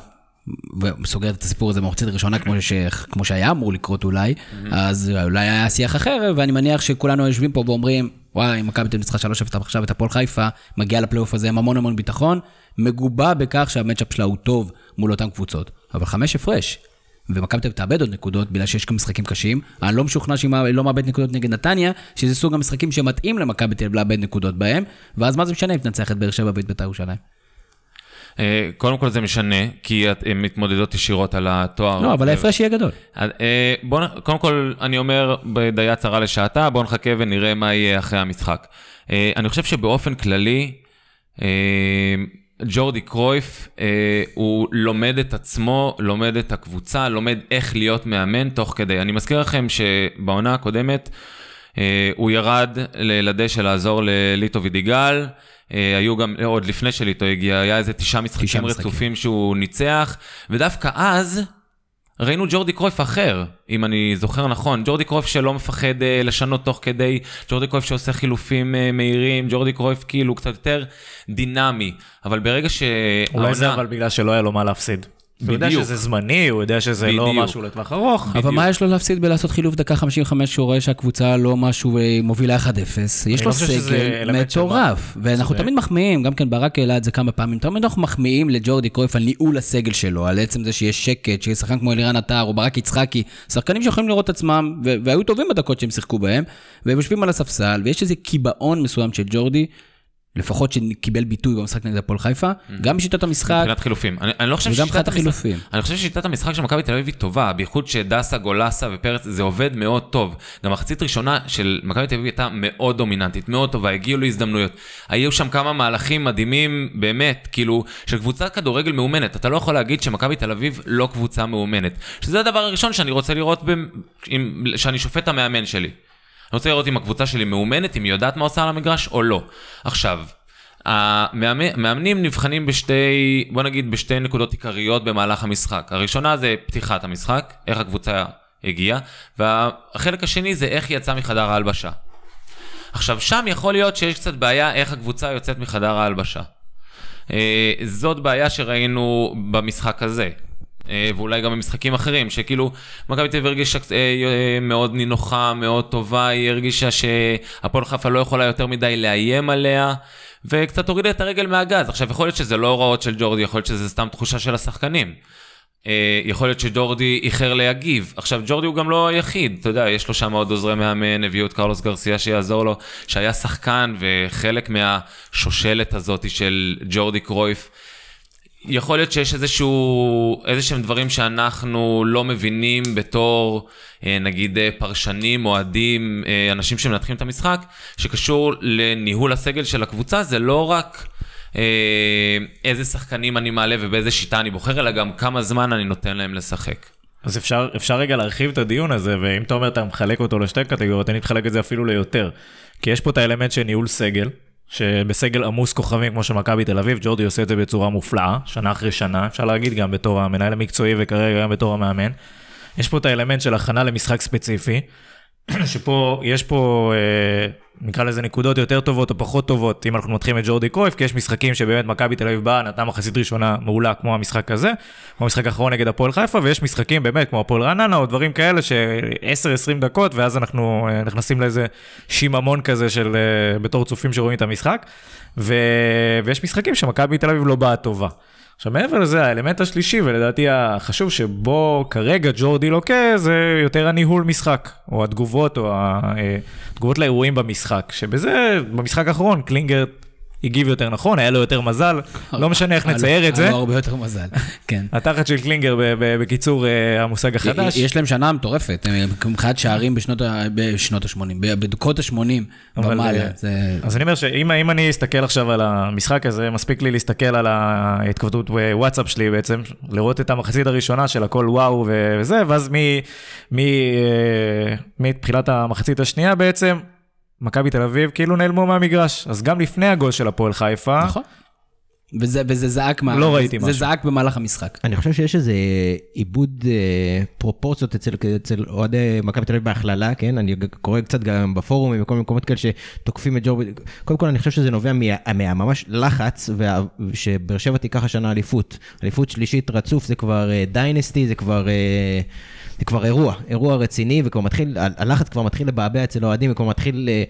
וסוגרת את הסיפור הזה במחצית הראשונה, כמו, ש... כמו שהיה אמור לקרות אולי, אז אולי היה שיח אחר, ואני מניח שכולנו יושבים פה ואומרים, וואי, אם מכבי תל ניצחה 3 0 עכשיו את הפועל חיפה, מגיעה לפלייאוף הזה עם המון המון ביטחון, מגובה בכך שהמצ'אפ שלה הוא טוב מול אותן קבוצות. אבל חמש הפרש. ומכבי תל אביב תאבד עוד נקודות בגלל שיש גם משחקים קשים. אני לא משוכנע שהיא לא מאבד נקודות נגד נתניה, שזה סוג המשחקים שמתאים למכבי תל אביב לאבד נקודות בהם, ואז מה זה משנה אם תנצח את באר שבע ואת בית"ר ירושלים? אה, קודם כל זה משנה, כי הן מתמודדות ישירות על התואר. לא, אבל ההפרש יהיה גדול. אה, בוא, קודם כל, אני אומר בדיה צרה לשעתה, בואו נחכה ונראה מה יהיה אחרי המשחק. אה, אני חושב שבאופן כללי, אה, ג'ורדי קרויף, אה, הוא לומד את עצמו, לומד את הקבוצה, לומד איך להיות מאמן תוך כדי. אני מזכיר לכם שבעונה הקודמת, אה, הוא ירד לדשא לעזור לליטו וידיגל. אה, היו גם, עוד לפני שליטו הגיע, היה איזה תשעה משחקים משחקים. רצופים שהוא ניצח, ודווקא אז ראינו ג'ורדי קרויף אחר, אם אני זוכר נכון. ג'ורדי קרויף שלא מפחד אה, לשנות תוך כדי, ג'ורדי קרויף שעושה חילופים אה, מהירים, ג'ורדי קרויף כאילו קצת יותר דינמי. אבל ברגע שהעונה... אולי זה אבל בגלל שלא היה לו מה להפסיד. הוא יודע. שזה זמני, הוא יודע שזה לא בדיוק. משהו לטווח ארוך. אבל בדיוק. מה יש לו להפסיד בלעשות חילוף דקה 55 כשהוא רואה שהקבוצה לא משהו אה, מובילה 1-0? יש לו לא חושב שזה סגל מטורף, ואנחנו צודק. תמיד מחמיאים, גם כן ברק העלה את זה כמה פעמים, תמיד אנחנו מחמיאים לג'ורדי קרויף על ניהול הסגל שלו, על עצם זה שיש שקט, שיש שחקן כמו אלירן עטר או ברק יצחקי, שחקנים שיכולים לראות עצמם, והיו טובים בדקות שהם שיחקו בהם, והם יושבים על הספסל, ויש איזה קיבעון מסוים של ג'ורדי. לפחות שקיבל ביטוי במשחק נגד הפועל חיפה, גם בשיטת המשחק, מבחינת חילופים. אני, אני לא חושב וגם מבחינת החילופים. אני חושב ששיטת המשחק של מכבי תל אביב היא טובה, בייחוד שדסה, גולסה ופרץ, זה עובד מאוד טוב. גם מחצית ראשונה של מכבי תל אביב הייתה מאוד דומיננטית, מאוד טובה, הגיעו להזדמנויות. היו שם כמה מהלכים מדהימים, באמת, כאילו, של קבוצת כדורגל מאומנת. אתה לא יכול להגיד שמכבי תל אביב לא קבוצה מאומנת. שזה הדבר הראשון שאני רוצה לראות, ב... עם... שאני שופט המאמן שלי. אני רוצה לראות אם הקבוצה שלי מאומנת, אם היא יודעת מה עושה על המגרש או לא. עכשיו, המאמנים נבחנים בשתי, בוא נגיד בשתי נקודות עיקריות במהלך המשחק. הראשונה זה פתיחת המשחק, איך הקבוצה הגיעה, והחלק השני זה איך היא יצאה מחדר ההלבשה. עכשיו שם יכול להיות שיש קצת בעיה איך הקבוצה יוצאת מחדר ההלבשה. אה, זאת בעיה שראינו במשחק הזה. אה, ואולי גם במשחקים אחרים, שכאילו מכבי תל אביב הרגישה אה, אה, מאוד נינוחה, מאוד טובה, היא הרגישה שהפועל חיפה לא יכולה יותר מדי לאיים עליה, וקצת הורידה את הרגל מהגז. עכשיו יכול להיות שזה לא הוראות של ג'ורדי, יכול להיות שזה סתם תחושה של השחקנים. יכול להיות שג'ורדי איחר להגיב. עכשיו, ג'ורדי הוא גם לא היחיד, אתה יודע, יש לו שם עוד עוזרי מאמן, הביאו את קרלוס גרסיה שיעזור לו, שהיה שחקן וחלק מהשושלת הזאת של ג'ורדי קרויף. יכול להיות שיש איזשהו, איזשהם דברים שאנחנו לא מבינים בתור אה, נגיד אה, פרשנים, אוהדים, אה, אנשים שמנתחים את המשחק, שקשור לניהול הסגל של הקבוצה, זה לא רק איזה שחקנים אני מעלה ובאיזה שיטה אני בוחר, אלא גם כמה זמן אני נותן להם לשחק. אז אפשר, אפשר רגע להרחיב את הדיון הזה, ואם אתה אומר אתה מחלק אותו לשתי קטגוריות, אני מתחלק את זה אפילו ליותר. כי יש פה את האלמנט של ניהול סגל, שבסגל עמוס כוכבים כמו של מכבי תל אביב, ג'ורדי עושה את זה בצורה מופלאה, שנה אחרי שנה, אפשר להגיד גם בתור המנהל המקצועי וכרגע גם בתור המאמן. יש פה את האלמנט של הכנה למשחק ספציפי, שפה יש פה אה, נקרא לזה נקודות יותר טובות או פחות טובות אם אנחנו מתחילים את ג'ורדי קרויף כי יש משחקים שבאמת מכבי תל אביב באה נתנה מחצית ראשונה מעולה כמו המשחק הזה כמו המשחק האחרון נגד הפועל חיפה ויש משחקים באמת כמו הפועל רעננה או דברים כאלה ש-10-20 דקות ואז אנחנו אה, נכנסים לאיזה שיממון כזה של אה, בתור צופים שרואים את המשחק ו... ויש משחקים שמכבי תל אביב לא באה טובה. עכשיו מעבר לזה האלמנט השלישי ולדעתי החשוב שבו כרגע ג'ורדי לוקה זה יותר הניהול משחק או התגובות או התגובות לאירועים במשחק. שבזה במשחק האחרון קלינגר הגיב יותר נכון היה לו יותר מזל לא משנה איך נצייר את זה היה לו הרבה יותר מזל, כן. התחת של קלינגר בקיצור אה, המושג החדש. יש להם שנה מטורפת, מבחינת שערים בשנות ה- בשנות ה-80, בדקות ה-80 אבל, ומעלה. אה, אז אני אומר שאם אם אני אסתכל עכשיו על המשחק הזה, מספיק לי להסתכל על ההתכתבות וואטסאפ שלי בעצם, לראות את המחצית הראשונה של הכל וואו וזה, ואז מ- מ- אה, מתחילת המחצית השנייה בעצם, מכבי תל אביב כאילו נעלמו מהמגרש. אז גם לפני הגול של הפועל חיפה, נכון. וזה, וזה זעק, מה, לא ראיתי זה משהו. זעק במהלך המשחק. אני חושב שיש איזה עיבוד אה, פרופורציות אצל, אצל אוהדי מכבי תל אביב בהכללה, כן? אני קורא קצת גם בפורומים וכל מיני מקומות כאלה שתוקפים את ג'ורבי. קודם כל אני חושב שזה נובע מה- מהממש לחץ, וה- שבאר שבע תיקח השנה אליפות. אליפות שלישית רצוף זה כבר דיינסטי, זה כבר... אה, זה כבר אירוע, אירוע רציני, וכבר מתחיל, הלחץ כבר מתחיל לבעבע אצל האוהדים, וכבר מתחיל, אה,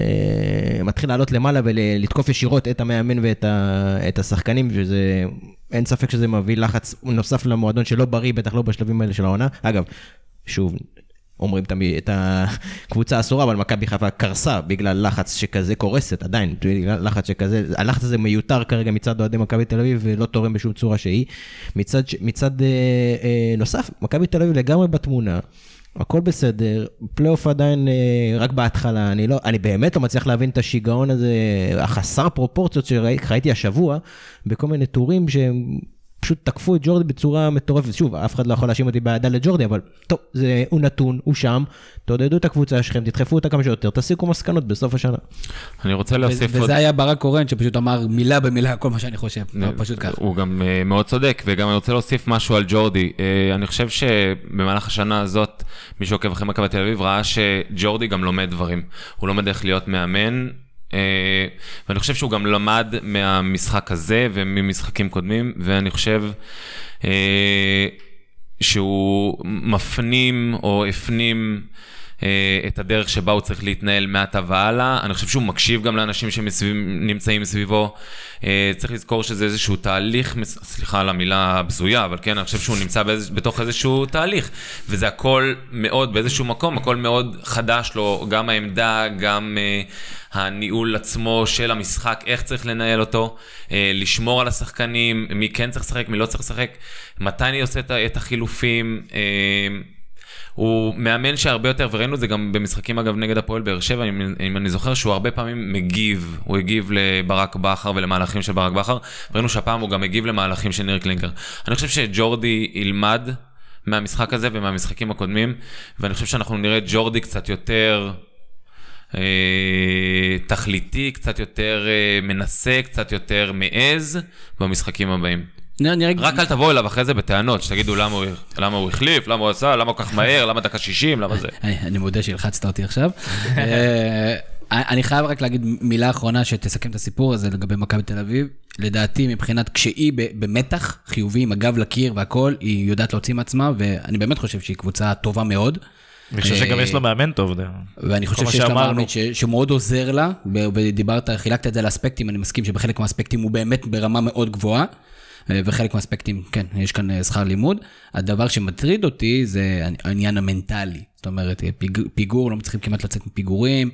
אה, מתחיל לעלות למעלה ולתקוף ישירות את המאמן ואת ה, את השחקנים, שזה, אין ספק שזה מביא לחץ נוסף למועדון שלא בריא, בטח לא בשלבים האלה של העונה. אגב, שוב, אומרים תמיד את הקבוצה האסורה, אבל מכבי חיפה קרסה בגלל לחץ שכזה קורסת, עדיין, בגלל לחץ שכזה, הלחץ הזה מיותר כרגע מצד אוהדי מכבי תל אביב ולא תורם בשום צורה שהיא. מצד, מצד אה, אה, נוסף, מכבי תל אביב לגמרי בתמונה. הכל בסדר, פלייאוף עדיין אה, רק בהתחלה, אני, לא, אני באמת לא מצליח להבין את השיגעון הזה, החסר פרופורציות שראיתי השבוע, בכל מיני טורים שהם פשוט תקפו את ג'ורדי בצורה מטורפת. שוב, אף אחד לא יכול להאשים אותי באהדה לג'ורדי, אבל טוב, זה, הוא נתון, הוא שם, תעודדו את הקבוצה שלכם, תדחפו אותה כמה שיותר, תסיקו מסקנות בסוף השנה. אני רוצה להוסיף וזה עוד... היה ברק קורן שפשוט אמר מילה במילה כל מה שאני חושב, אה, פשוט ככה. הוא גם אה, מאוד צודק, וגם אני רוצה להוסיף משהו על ג'ורדי. אה, אני חושב שבמהלך השנה הזאת, מי שעוקב אחרי מכבי תל אביב ראה שג'ורדי גם לומד דברים. הוא לומד איך להיות מאמן, ואני חושב שהוא גם למד מהמשחק הזה וממשחקים קודמים, ואני חושב אה, שהוא מפנים או הפנים אה, את הדרך שבה הוא צריך להתנהל מעתה והלאה. אני חושב שהוא מקשיב גם לאנשים שנמצאים סביבו. אה, צריך לזכור שזה איזשהו תהליך, סליחה על המילה הבזויה, אבל כן, אני חושב שהוא נמצא באיז, בתוך איזשהו תהליך. וזה הכל מאוד, באיזשהו מקום, הכל מאוד חדש לו, גם העמדה, גם הניהול עצמו של המשחק, איך צריך לנהל אותו, uh, לשמור על השחקנים, מי כן צריך לשחק, מי לא צריך לשחק, מתי אני עושה את החילופים. Uh, הוא מאמן שהרבה יותר, וראינו את זה גם במשחקים אגב נגד הפועל באר שבע, אם, אם אני זוכר שהוא הרבה פעמים מגיב, הוא הגיב לברק בכר ולמהלכים של ברק בכר, ראינו שהפעם הוא גם מגיב למהלכים של ניר קלינגר. אני חושב שג'ורדי ילמד מהמשחק הזה ומהמשחקים הקודמים, ואני חושב שאנחנו נראה את ג'ורדי קצת יותר אה, תכליתי, קצת יותר אה, מנסה, קצת יותר מעז במשחקים הבאים. רק... אל תבואו אליו אחרי זה בטענות, שתגידו למה הוא, החליף, למה הוא עשה, למה הוא כך מהר, למה דקה 60, למה זה. אני, מודה שהלחצת אותי עכשיו. אה, אני חייב רק להגיד מילה אחרונה שתסכם את הסיפור הזה לגבי מכבי תל אביב. לדעתי, מבחינת, כשהיא במתח חיובי, עם הגב לקיר והכל, היא יודעת להוציא מעצמה, ואני באמת חושב שהיא קבוצה טובה מאוד. אני חושב שגם יש לו מאמן טוב. ואני חושב שיש לה. מאמן שמאוד עוזר לה, ודיברת, חילקת את זה לאספקטים, אני מסכים שבחלק מהאספקטים הוא באמת ברמה מאוד גבוהה, אה, וחלק מהאספקטים, כן, יש כאן אה, שכר לימוד. הדבר שמטריד אותי זה העניין המנטלי. זאת אומרת, אה, פיג, פיגור, לא מצליחים כמעט לצאת מפיגורים,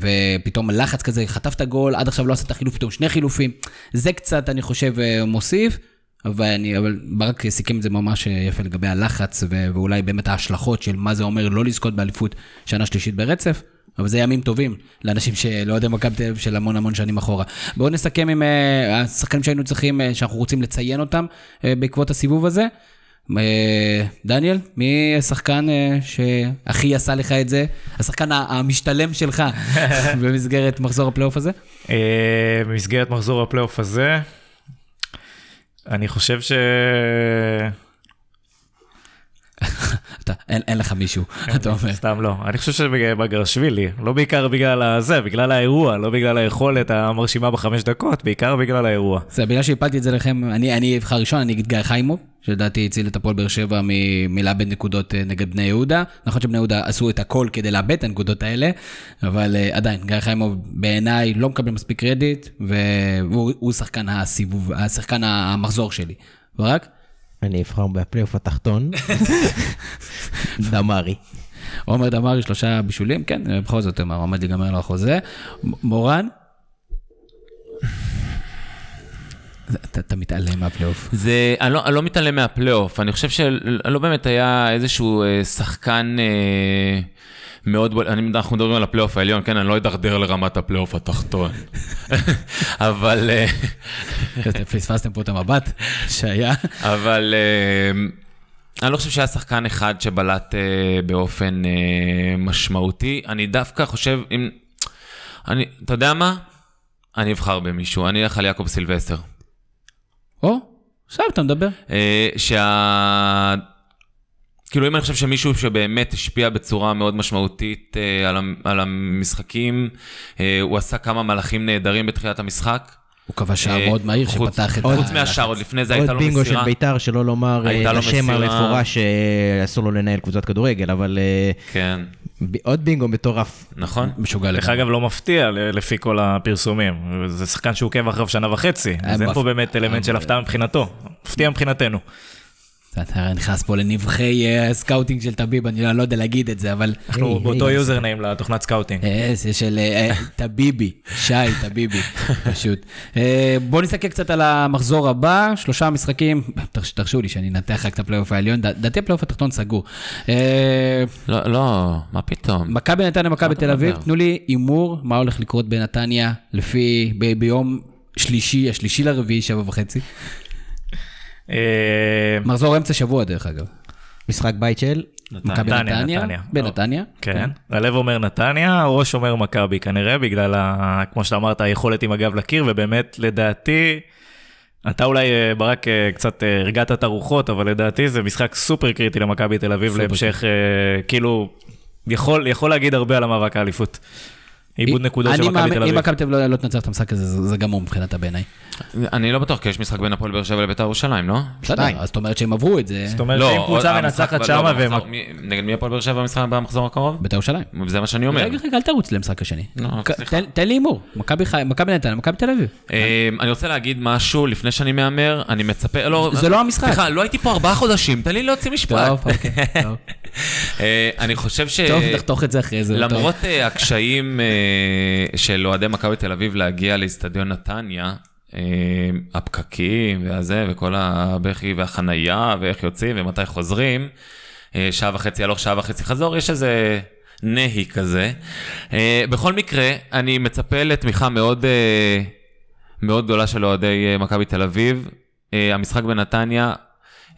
ופתאום לחץ כזה, חטפת גול, עד עכשיו לא עשית חילוף, פתאום שני חילופים. זה קצת, אני חושב, מוסיף. אבל, אני, אבל ברק סיכם את זה ממש יפה לגבי הלחץ ו- ואולי באמת ההשלכות של מה זה אומר לא לזכות באליפות שנה שלישית ברצף. אבל זה ימים טובים לאנשים שלא יודעים מכבי תל אביב של המון המון שנים אחורה. בואו נסכם עם uh, השחקנים שהיינו צריכים, uh, שאנחנו רוצים לציין אותם uh, בעקבות הסיבוב הזה. Uh, דניאל, מי השחקן uh, שהכי עשה לך את זה? השחקן המשתלם שלך במסגרת מחזור הפלייאוף הזה? אה, במסגרת מחזור הפלייאוף הזה, אני חושב ש... אתה, אין, אין לך מישהו, אתה אומר. סתם לא. אני חושב שבגרשווילי, לא בעיקר בגלל הזה, בגלל האירוע, לא בגלל היכולת המרשימה בחמש דקות, בעיקר בגלל האירוע. זה בגלל שהפלתי את זה לכם, אני, אני אבחר ראשון, אני אגיד גיא חיימוב, שלדעתי הציל את הפועל באר שבע מ- מלאבד נקודות אה, נגד בני יהודה. נכון שבני יהודה עשו את הכל כדי לאבד את הנקודות האלה, אבל uh, עדיין, גיא חיימוב בעיניי לא מקבל מספיק קרדיט, והוא הוא שחקן הסיבוב, השחקן המחזור שלי. ורק? אני אבחר בפלייאוף התחתון. דמרי. עומר דמרי, שלושה בישולים, כן, בכל זאת, עומד להיגמר לו החוזה. מורן? זה- אתה, אתה מתעלם מהפלייאוף. זה, אני לא, אני לא מתעלם מהפלייאוף, אני חושב שלא באמת היה איזשהו אה, שחקן אה, מאוד אני, אנחנו מדברים על הפלייאוף העליון, כן, אני לא אדרדר לרמת הפלייאוף התחתון, אבל, אה, אתם פספסתם פה את המבט שהיה. אבל אה, אני לא חושב שהיה שחקן אחד שבלט אה, באופן אה, משמעותי, אני דווקא חושב, אם, אני, אתה יודע מה? אני אבחר במישהו, אני אלך על יעקב סילבסטר. או, עכשיו אתה מדבר. אה, שה... כאילו אם אני חושב שמישהו שבאמת השפיע בצורה מאוד משמעותית אה, על, המ- על המשחקים, אה, הוא עשה כמה מהלכים נהדרים בתחילת המשחק. הוא כבש שער מאוד מהיר חוץ- שפתח את חוץ ה- מהשאר, עוד לפני זה עוד הייתה לו בינגו של מסירה. בית"ר, שלא לומר לו השם מסירה. המפורש שאסור לו לנהל קבוצת כדורגל, אבל כן, עוד בינגו מטורף. נכון. משוגע דרך לגמרי. אגב, לא מפתיע לפי כל הפרסמים. זה שחקן שעוקב אחריו שנה וחצי, אז אין פה באמת אלמנט של הפתעה מבחינתו. מפתיע מבחינתנו. אתה נכנס פה לנבכי אה, scouting של טביב, אני לא- לא יודע להגיד את זה, אבל... אנחנו באותו היי. username לתוכנת scouting. אה, זה של אה, טביבי, שי טביבי, פשוט. אה, בואו נסתכל קצת על המחזור הבא, שלושה משחקים, תרש- תרשו לי שאני אנתח רק את הפלייאוף העליון, לדעתי הפלייאוף התחתון סגור. אה, לא, לא, מה פתאום? מכבי נתניה, מכבי תל אביב? תנו לי הימור, מה הולך לקרות בנתניה לפי, ביום שלישי, השלישי לרביעי, שבע וחצי. אה, מחזור אמצע שבוע דרך אגב. משחק בית של? מכבי נתניה, נתניה, נתניה. בנתניה. כן, הלב אומר נתניה, הראש אומר מכבי כנראה, בגלל, ה, כמו שאתה אמרת, היכולת עם הגב לקיר, ובאמת, לדעתי, אתה אולי, אה, ברק, אה, קצת הרגעת את הרוחות, אבל לדעתי זה משחק סופר קריטי למכבי תל אביב להמשך, כאילו, יכול, יכול להגיד הרבה על המאבק האליפות. איבוד נקודות של אני מכבי תל אם אביב. מכבי תל אביב לא תנצח את המשחק הזה, זה גמור מבחינתה בעיניי. אני לא בטוח, כי יש משחק בין הפועל באר שבע לבית"ר ירושלים, לא? בסדר, אז זאת אומרת שהם עברו את זה. זאת אומרת, לא, אם קבוצה מנצחת שמה לא, והם... נגד מי הפועל באר שבע במשחק במחזור הקרוב? בית"ר ירושלים. זה מה שאני אומר. רגע, רגע, אל תרוץ למשחק השני. לא. תן- לי הימור. מכבי חי- מכבי נתניה, מכבי תל אביב. אה, אני רוצה להגיד משהו לפני שאני מהמר, אני מצפה, לא, זה לא המשחק. סליחה, לא הייתי פה ארבעה חודשים, תן לי להוציא משפט. טוב, אוקיי, טוב. אה, אני חושב ש... טוב, נחתוך את זה אחרי זה. למרות אה, הקשיים אה, של אוהדי מכבי תל אביב להגיע לאיצטדיון נתניה, אה, הפקקים והזה, וכל הבכי והחנייה, ואיך יוצאים ומתי חוזרים, אה, שעה וחצי הלוך, שעה וחצי חזור, יש איזה נהי כזה. אה, בכל מקרה, אני מצפה לתמיכה מאוד, מאוד גדולה של אוהדי מכבי תל אביב. המשחק בנתניה,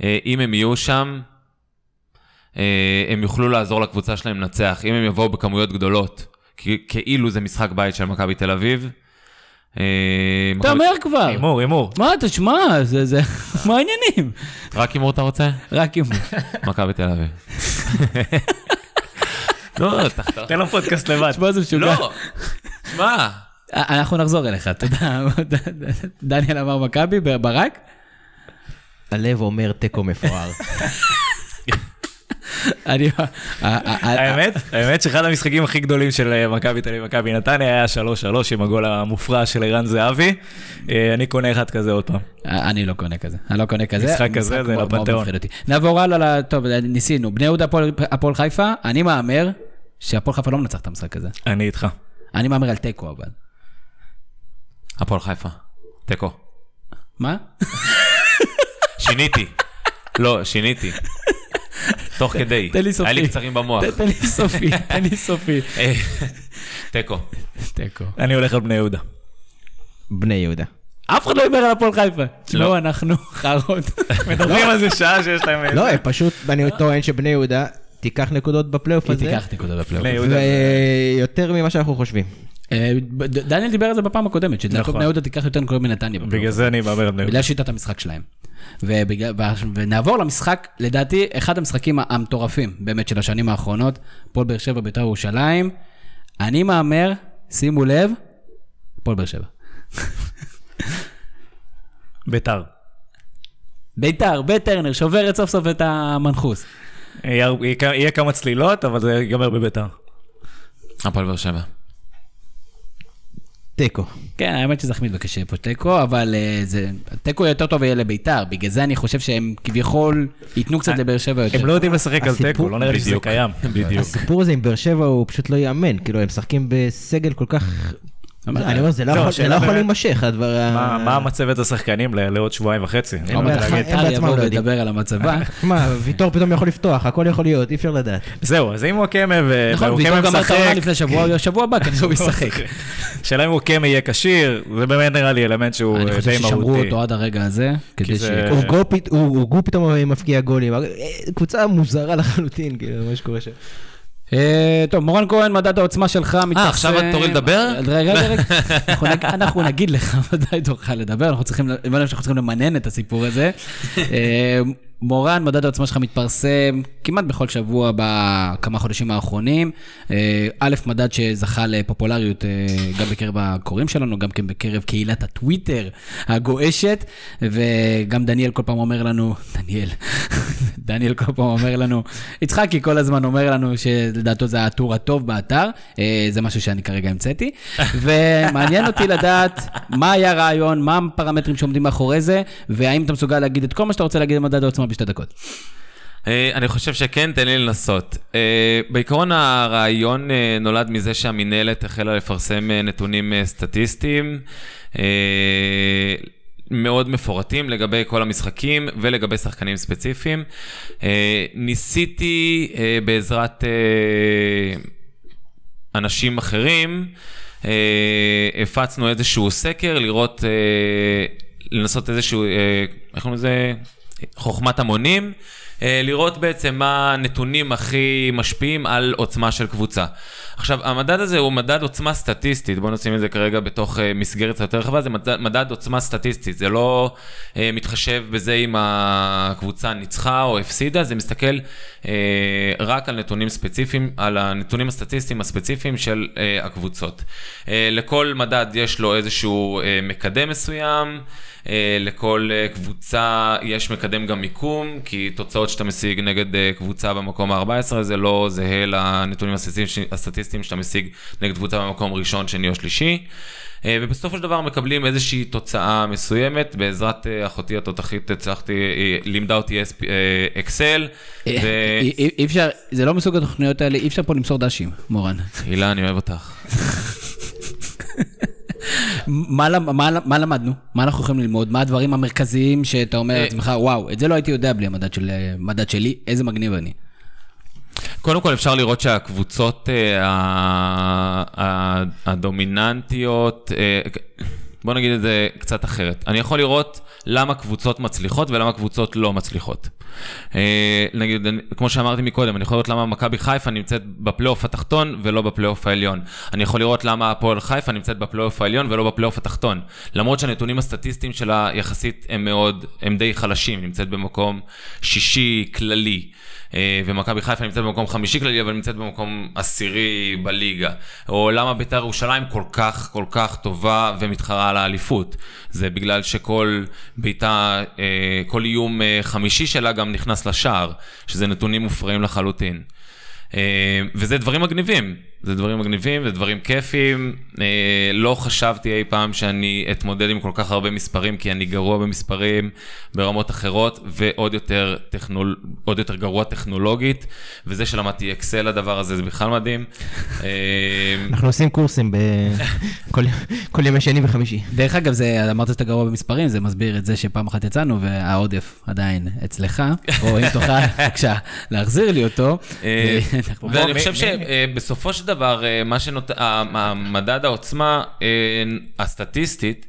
אם הם יהיו שם, הם יוכלו לעזור לקבוצה שלהם לנצח, אם הם יבואו בכמויות גדולות, כאילו זה משחק בית של מכבי תל אביב. אה, מכבי- תאמר כבר. הימור, הימור. מה, תשמע, זה, זה, מה העניינים? רק הימור אתה רוצה? רק הימור. מכבי תל אביב. לא. תן לו פודקאסט לבד. תשמע, זה משוגע. לא, שמע, אנחנו נחזור אליך, תודה. דניאל אמר מכבי, ברק? הלב אומר תיקו מפואר. אני... האמת, האמת שאחד המשחקים הכי גדולים של אה, מכבי תל אביב, מכבי נתניה, היה 3-3 עם הגול המופרע של ערן זהבי. אה, אני קונה אחד כזה עוד פעם. אני לא קונה כזה, אני לא קונה כזה. משחק כזה, זה לפנתיאון. אותי. נעבור הלאה, טוב, ניסינו. בני יהודה, הפועל חיפה, אני מהמר שהפועל חיפה לא מנצח את המשחק הזה. אני איתך. אני מהמר על תיקו אבל. הפועל חיפה. תיקו. מה? שיניתי. לא, שיניתי. תוך כדי. תן לי סופי. היה לי קצרים במוח. תן לי סופי, תן לי סופי. אה, תיקו. תיקו. אני הולך על בני יהודה. בני יהודה. אף אחד לא יאמר על הפועל חיפה. תשמעו, אנחנו חרות. מדברים על זה שעה שיש להם... אה, לא, פשוט, אני טוען שבני יהודה תיקח נקודות בפלייאוף היא הזה, תיקח נקודה בני בפלייאוף. ויותר ממה שאנחנו חושבים. אה, דניאל דיבר על זה בפעם הקודמת, שלדעתו נכון. בני יהודה תיקח יותר נקודות מנתניה. בגלל זה אני מהמר על בני יהודה. בגלל שיטת המשחק שלהם. ונעבור למשחק, לדעתי, אחד המשחקים המטורפים באמת של השנים האחרונות, הפועל באר שבע, בית"ר ירושלים. אני מהמר, שימו לב, הפועל באר שבע. ביתר. בית"ר, בטרנר, שוברת סוף סוף את המנחוס. יהיה יהיה כמה צלילות, אבל זה ייגמר בביתר. הפועל באר שבע. תיקו. כן, האמת שזה הכי מתבקש שיהיה פה תיקו, אבל אה, זה, תיקו יותר טוב יהיה לבית"ר, בגלל זה אני חושב שהם כביכול ייתנו קצת לבאר שבע יותר. הם לא יודעים לשחק על תיקו, לא נראה לי שזה. קיים. בדיוק. הסיפור הזה עם באר שבע הוא פשוט לא ייאמן, כאילו הם משחקים בסגל כל כך... אני אומר, זה לא יכול- לא יכול באמת- להימשך, הדבר ה... מה מה מצבת השחקנים לעוד שבועיים וחצי? אני לא. מעט הם טל בעצמם יבוא לא. וידבר על המצבה. מה, ויטור פתאום יכול לפתוח, הכל יכול להיות, אי אפשר לדעת. זהו, אז אם וואקמה ו- נכון, ווואקמה ויטור גמר את העונה משחק, לפני שבוע, שבוע הבא, כנראה הוא ישחק. השאלה אם וואקמה יהיה כשיר, זה באמת נראה לי אלמנט שהוא אני אה, חושב די ששמרו מהותי. אותו עד הרגע הזה, כדי זה- ש... הוא- פתאום מפקיע גולים, אה, קבוצה מוזרה לחלוטין, כאילו, מה שקורה שם. אה, טוב, מורן כהן, מדד העוצמה שלך מתפרסם. עכשיו תורי לדבר? רגע, רגע. אנחנו נג- אנחנו נגיד לך מתי תורך לדבר, אנחנו צריכים, למנן את הסיפור הזה. מורן, מדד העוצמה שלך מתפרסם כמעט בכל שבוע בכמה חודשים האחרונים. אה, א', מדד שזכה לפופולריות אה, גם בקרב הקוראים שלנו, גם כן בקרב קהילת הטוויטר הגועשת, וגם דניאל כל פעם אומר לנו, דניאל, דניאל כל פעם אומר לנו, יצחקי כל הזמן אומר לנו שלדעתו זה הטור הטוב באתר, אה, זה משהו שאני כרגע המצאתי, ומעניין אותי לדעת מה היה הרעיון, מה הפרמטרים שעומדים מאחורי זה, והאם אתה מסוגל להגיד את כל מה שאתה רוצה להגיד במדד העוצמה בשתי דקות. אה, אני חושב שכן, תן לי לנסות. אה, בעיקרון הרעיון אה, נולד מזה שהמינהלת החלה לפרסם נתונים סטטיסטיים מאוד מפורטים לגבי כל המשחקים ולגבי שחקנים ספציפיים. ניסיתי בעזרת אנשים אחרים, הפצנו איזשהו סקר, לראות, לנסות איזשהו, איך קוראים לזה? חוכמת המונים, אה, לראות בעצם מה הנתונים הכי משפיעים על עוצמה של קבוצה. עכשיו, המדד הזה הוא מדד עוצמה סטטיסטית, בואו נשים את זה כרגע בתוך אה, מסגרת יותר רחבה, זה מדד, מדד עוצמה סטטיסטית, זה לא אה, מתחשב בזה אם הקבוצה ניצחה או הפסידה, זה מסתכל אה, רק על נתונים ספציפיים, על הנתונים הסטטיסטיים הספציפיים של אה, הקבוצות. אה, לכל מדד יש לו איזשהו אה, מקדם מסוים. אה, לכל אה, קבוצה יש מקדם גם מיקום, כי תוצאות שאתה משיג נגד אה, קבוצה במקום ה-14 זה לא זהה לנתונים הסטטיסטיים- הסטטיסטיים שאתה משיג נגד קבוצה במקום ראשון, שני או שלישי. אה, ובסופו של דבר מקבלים איזושהי תוצאה מסוימת, בעזרת אה, אחותי התותחית הצלחתי, היא לימדה אותי אה, אקסל, אי- אפשר, זה לא מסוג התוכניות האלה, אי אפשר פה למסור דשים, מורן. הילה, אני אוהב אותך. מה למ- מה למ- מה למדנו? מה אנחנו יכולים ללמוד? מה הדברים המרכזיים שאתה אומר אה, לעצמך, וואו, את זה לא הייתי יודע בלי המדד של- המדד שלי, איזה מגניב אני. קודם כל אפשר לראות שהקבוצות אה, הדומיננטיות, אה, בוא נגיד את זה קצת אחרת. אני יכול לראות למה קבוצות מצליחות ולמה קבוצות לא מצליחות. אה, נגיד, כמו שאמרתי מקודם, אני יכול לראות למה מכבי חיפה נמצאת בפלייאוף התחתון ולא בפלייאוף העליון. אני יכול לראות למה הפועל חיפה נמצאת בפלייאוף העליון ולא בפלייאוף התחתון. למרות שהנתונים הסטטיסטיים שלה יחסית הם מאוד, הם די חלשים, נמצאת במקום שישי כללי. אה, ומכבי חיפה נמצאת במקום חמישי כללי, אבל נמצאת במקום עשירי בליגה. או למה בית"ר ירושלים כל כך כל כך טובה ומתחרה על האליפות. זה בגלל שכל בעיטה, אה, כל איום אה, חמישי שלה גם נכנס לשער, שזה נתונים מופרעים לחלוטין. וזה דברים מגניבים, זה דברים מגניבים ודברים כיפיים. אה, לא חשבתי אי פעם שאני אתמודד עם כל כך הרבה מספרים, כי אני גרוע במספרים ברמות אחרות, ועוד יותר, טכנול... עוד יותר גרוע טכנולוגית, וזה שלמדתי אקסל הדבר הזה, זה בכלל מדהים. אה, אנחנו עושים קורסים בכל כל ימי שני וחמישי. דרך אגב, זה, אמרת שאתה גרוע במספרים, זה מסביר את זה שפעם אחת יצאנו והעודף עדיין אצלך, או אם תוכל, בבקשה, להחזיר לי אותו. אה, ואני חושב שבסופו של דבר, אה, מה שנותן, המדד העוצמה אה, הסטטיסטית,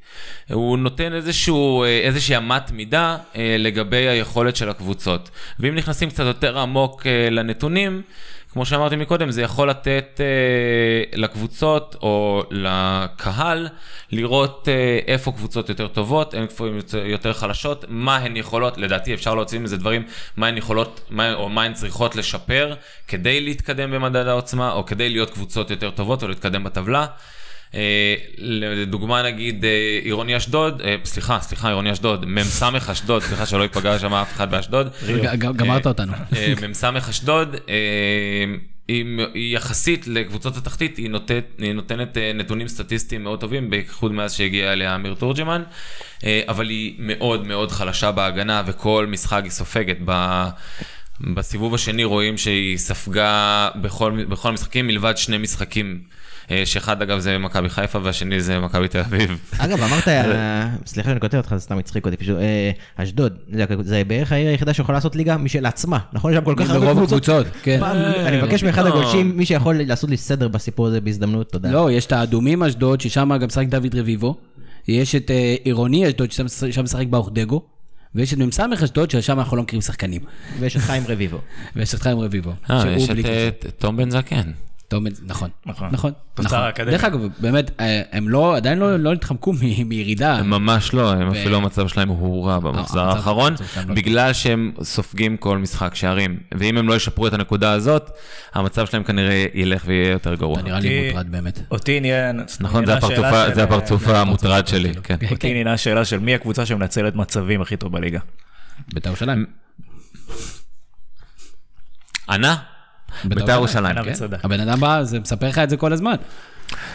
הוא נותן איזשהו, אה, איזושהי אמת מידה לגבי היכולת של הקבוצות. ואם נכנסים קצת יותר עמוק לנתונים, כמו שאמרתי מקודם, זה יכול לתת לקבוצות או לקהל לראות אה, איפה קבוצות יותר טובות, איפה יותר- חלשות, מה הן יכולות, לדעתי אפשר להוציא מזה דברים, מה הן יכולות, מה, או מה הן צריכות לשפר כדי להתקדם במדד העוצמה, או כדי להיות קבוצות יותר טובות או להתקדם בטבלה. אה, לדוגמה נגיד אה, עירוני אשדוד, סליחה, סליחה, עירוני אשדוד, מ"ס אשדוד, סליחה שלא ייפגע שם אף אחד באשדוד. ג- גמרת אותנו. מ"ס אשדוד, היא יחסית לקבוצות התחתית, היא נותנת, היא נותנת אה, נתונים סטטיסטיים מאוד טובים, בייחוד מאז שהגיע אליה אמיר תורג'מן, אה, אבל היא מאוד מאוד חלשה בהגנה, וכל משחק היא סופגת. ב... בסיבוב השני רואים שהיא ספגה בכל, בכל המשחקים מלבד שני משחקים, אה, שאחד אגב זה מכבי חיפה והשני זה מכבי תל אביב. אגב, אמרת, אה, סליחה שאני כותב אותך, זה סתם הצחיק אותי פשוט, אה, אשדוד, זה- זה בערך העיר היחידה שיכולה לעשות ליגה משל עצמה, נכון? יש שם כל כך הרבה קבוצות. הקבוצות, כן. פעם, אני מבקש מאחד. הגולשים, מי שיכול לעשות לי סדר בסיפור הזה בהזדמנות, תודה. לא, יש את האדומים אשדוד, ששם גם משחק דוד רביבו. יש את עירוני אשדוד, ששם שם משחק באוכדגו. ויש את מ"ס אשדוד, ששם אנחנו לא מכירים שחקנים. ויש את חיים רביבו. ויש את חיים רביבו. אה, יש את. אה, תום בן זקן. טוב, נכון, נכון. נכון, תוצר נכון. האקדמיה. דרך אגב, באמת, אה, הם לא, עדיין לא לא התחמקו מירידה. הם ממש לא, הם אפילו המצב שלהם הורע במחזר המצב- האחרון, לא בגלל שהם סופגים כל משחק שערים. ואם הם לא ישפרו את הנקודה הזאת, המצב שלהם כנראה ילך ויהיה יותר גרוע. אתה נראה לי מוטרד באמת. אותי עניין... נכון, זה הפרצוף שאלה המוטרד שלי, כן. אותי עניינה השאלה של מי הקבוצה שמנצלת מצבים הכי טוב בליגה. בית"ר ירושלים. ענה? בית"ר ירושלים. כן. הבן אדם בא, זה מספר לך את זה כל הזמן.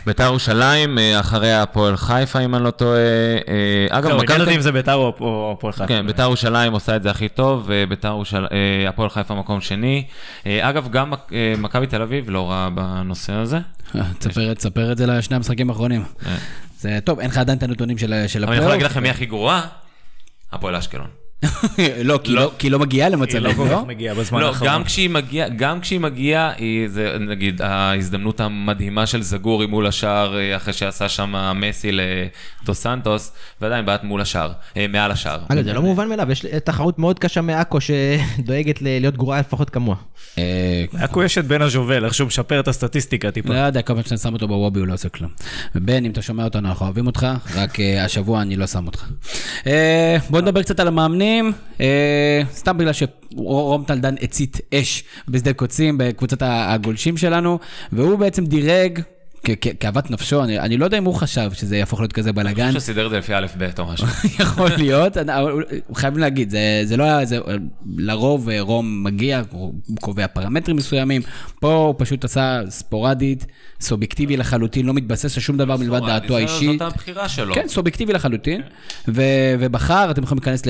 בית"ר ירושלים, אה, אחרי הפועל חיפה, אם אני לא טועה. אה, אגב, עניין מכבי אותי תל- אם זה ביתר או הפועל חיפה. כן, בית"ר ירושלים עושה את זה הכי טוב, ובית"ר ירושלים, אה, הפועל חיפה מקום שני. אגב, גם מכבי תל אביב לא רעה בנושא הזה. תספר- את זה לשני המשחקים האחרונים. זה טוב, אין לך עדיין את הנתונים של של אבל אני יכול. להגיד לכם מי הכי גרועה? הפועל אשקלון. לא, כי לא- כי היא לא מגיעה היא למצבים, לא כל לא? כך מגיעה בזמן לא, האחרון. גם כשהיא מגיעה, גם כשהיא מגיעה, היא, זה נגיד ההזדמנות המדהימה של זגורי מול השער, אה, אחרי שעשה שם מסי לדו סנטוס, ועדיין בעט מול השער, אה, מעל השער. אגב, זה לא מובן מאליו, יש תחרות מאוד קשה מעכו שדואגת להיות גרועה לפחות כמוה. אה, עכו יש את בן הז'ובל, איך שהוא משפר את הסטטיסטיקה טיפה. לא יודע, כל פעם שאני שם אותו בוובי הוא לא עושה כלום. ובן, אם אתה שומע אותנו, אנחנו אוהבים אותך, רק אה, השבוע אני לא שם אותך. אה, בוא נדבר קצת על המאמנים, אה, סתם בגלל שרום טלדן הצית אש בשדה קוצים בקבוצת הגולשים שלנו, והוא בעצם דירג. כאוות נפשו, אני, אני לא יודע אם הוא חשב שזה יהפוך להיות כזה בלאגן. אני חושב שסידר את זה לפי א' ב' או משהו. יכול להיות, חייבים להגיד, זה, זה לא היה, זה, לרוב אה, רום מגיע, הוא קובע פרמטרים מסוימים, פה הוא פשוט עשה ספורדית, סובייקטיבי לחלוטין, לא מתבסס על שום דבר מלבד דעתו האישית. זאת הבחירה שלו. כן, סובייקטיבי לחלוטין, ו- ובחר, אתם יכולים להיכנס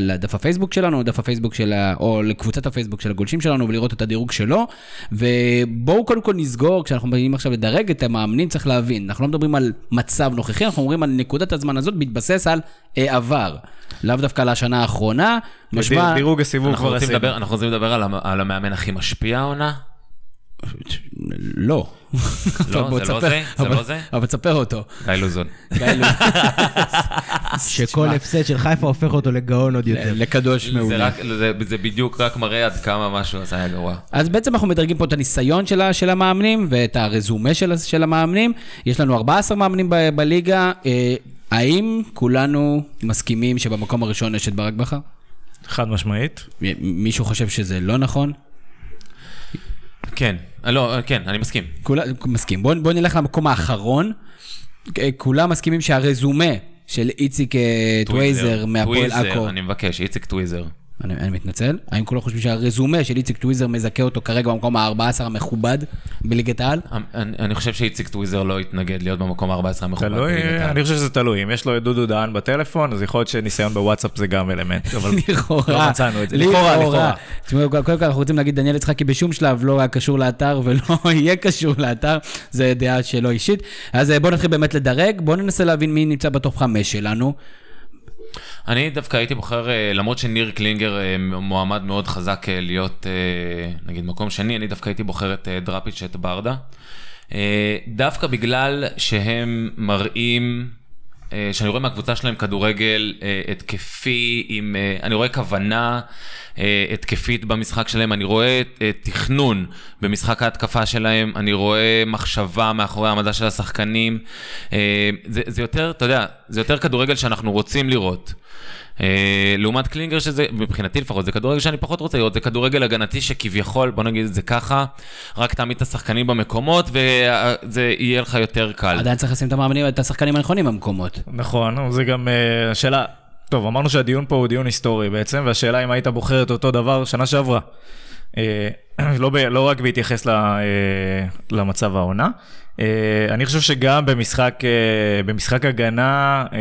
לדף הפייסבוק שלנו, דף הפייסבוק של ה... או לקבוצת הפייסבוק של הגולשים שלנו ולראות את הדירוג שלו, ובואו קודם כל נסגור, כשאנחנו באים עכשיו לדרג את המאמנים, צריך להבין, אנחנו לא מדברים על מצב נוכחי, אנחנו מדברים על נקודת הזמן הזאת, בהתבסס על אה, עבר, לאו דווקא על השנה האחרונה, משמע... דירוג הסיבוב אנחנו כבר עשינו. לדבר, אנחנו רוצים לדבר על המאמן הכי משפיע העונה? לא. לא, זה לא זה? זה אבל- לא זה? אבל תספר אותו. גיא לוזון. שכל הפסד של חיפה הופך אותו לגאון עוד יותר. לקדוש מעולה. זה- בדיוק רק מראה עד כמה משהו הזה היה גרוע. אז בעצם אנחנו מדרגים פה את הניסיון של, המאמנים ואת הרזומה של, המאמנים. יש לנו 14 מאמנים ב, בליגה. אה, האם כולנו מסכימים שבמקום הראשון יש את ברק בכר? חד משמעית. מישהו חושב שזה לא נכון? כן, אה, לא, אה, כן, אני מסכים. כולה, מסכים. בואו בוא נלך למקום האחרון. אה, כולם מסכימים שהרזומה של איציק טווייזר מהפועל טוויזר, עכו, אני מבקש, איציק טוויזר. אני, אני מתנצל, האם כולם חושבים שהרזומה של איציק טוויזר מזכה אותו כרגע במקום ה-14 המכובד בליגת העל? אני, אני חושב שאיציק טוויזר לא יתנגד להיות במקום ה-14 המכובד. תלוי, בליגת העל. אני חושב שזה תלוי. אם יש לו את דודו דהן בטלפון, אז יכול להיות שניסיון בוואטסאפ זה גם אלמנט. אבל לכאורה. לא מצאנו את זה. לכאורה, לכאורה. תשמעו, קודם כל אנחנו רוצים להגיד, דניאל יצחקי בשום שלב לא היה קשור לאתר ולא יהיה קשור לאתר, זה דעה שלו אישית. אז אה, בואו נתחיל באמת לדרג, בואו ננסה להבין מי נמצא בטופ חמש שלנו. אני דווקא הייתי בוחר, אה, למרות שניר קלינגר אה, מועמד מאוד חזק אה, להיות, נגיד, מקום שני, אני דווקא הייתי בוחר את דראפיץ' את ברדה. דווקא בגלל שהם מראים, שאני רואה מהקבוצה שלהם כדורגל התקפי, עם, אני רואה כוונה התקפית במשחק שלהם, אני רואה אה, תכנון במשחק ההתקפה שלהם, אני רואה מחשבה מאחורי העמדה של השחקנים. זה, זה יותר, אתה יודע, זה יותר כדורגל שאנחנו רוצים לראות. אה, לעומת קלינגר שזה, מבחינתי לפחות, זה כדורגל שאני פחות רוצה לראות, זה כדורגל הגנתי שכביכול, בוא נגיד את זה ככה, רק תעמיד את השחקנים במקומות וזה יהיה לך יותר קל. עדיין צריך לשים את המאמנים, את השחקנים הנכונים במקומות. נכון, זה גם אה, השאלה, טוב, אמרנו שהדיון פה הוא דיון היסטורי בעצם, והשאלה אם היית בוחר את אותו דבר שנה שעברה. אה, לא, ב, לא רק בהתייחס ל, למצב העונה. אה, אני חושב שגם במשחק, אה, במשחק הגנה, אה,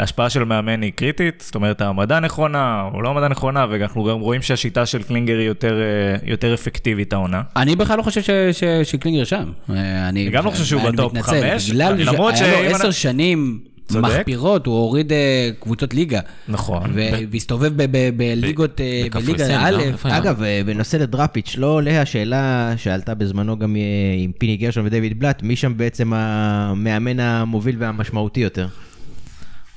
ההשפעה של מאמן היא קריטית, זאת אומרת העמדה נכונה או לא העמדה נכונה, ואנחנו גם רואים שהשיטה של קלינגר היא יותר, יותר אפקטיבית העונה. אני בכלל לא חושב ש- ש- שקלינגר שם. אני גם לא חושב שהוא בטופ מתנצל, חמש, בגלל למרות שהיה לו עשר שנים צודק. מחפירות, הוא הוריד אה, קבוצות ליגה. נכון. ו- והסתובב ב- ב- בליגות, בליגה לא? א'? אגב, בנושא לדראפיץ', לא עולה השאלה שעלתה בזמנו גם אה, עם פיני גרשון ודויד בלאט, מי שם בעצם המאמן המוביל והמשמעותי יותר?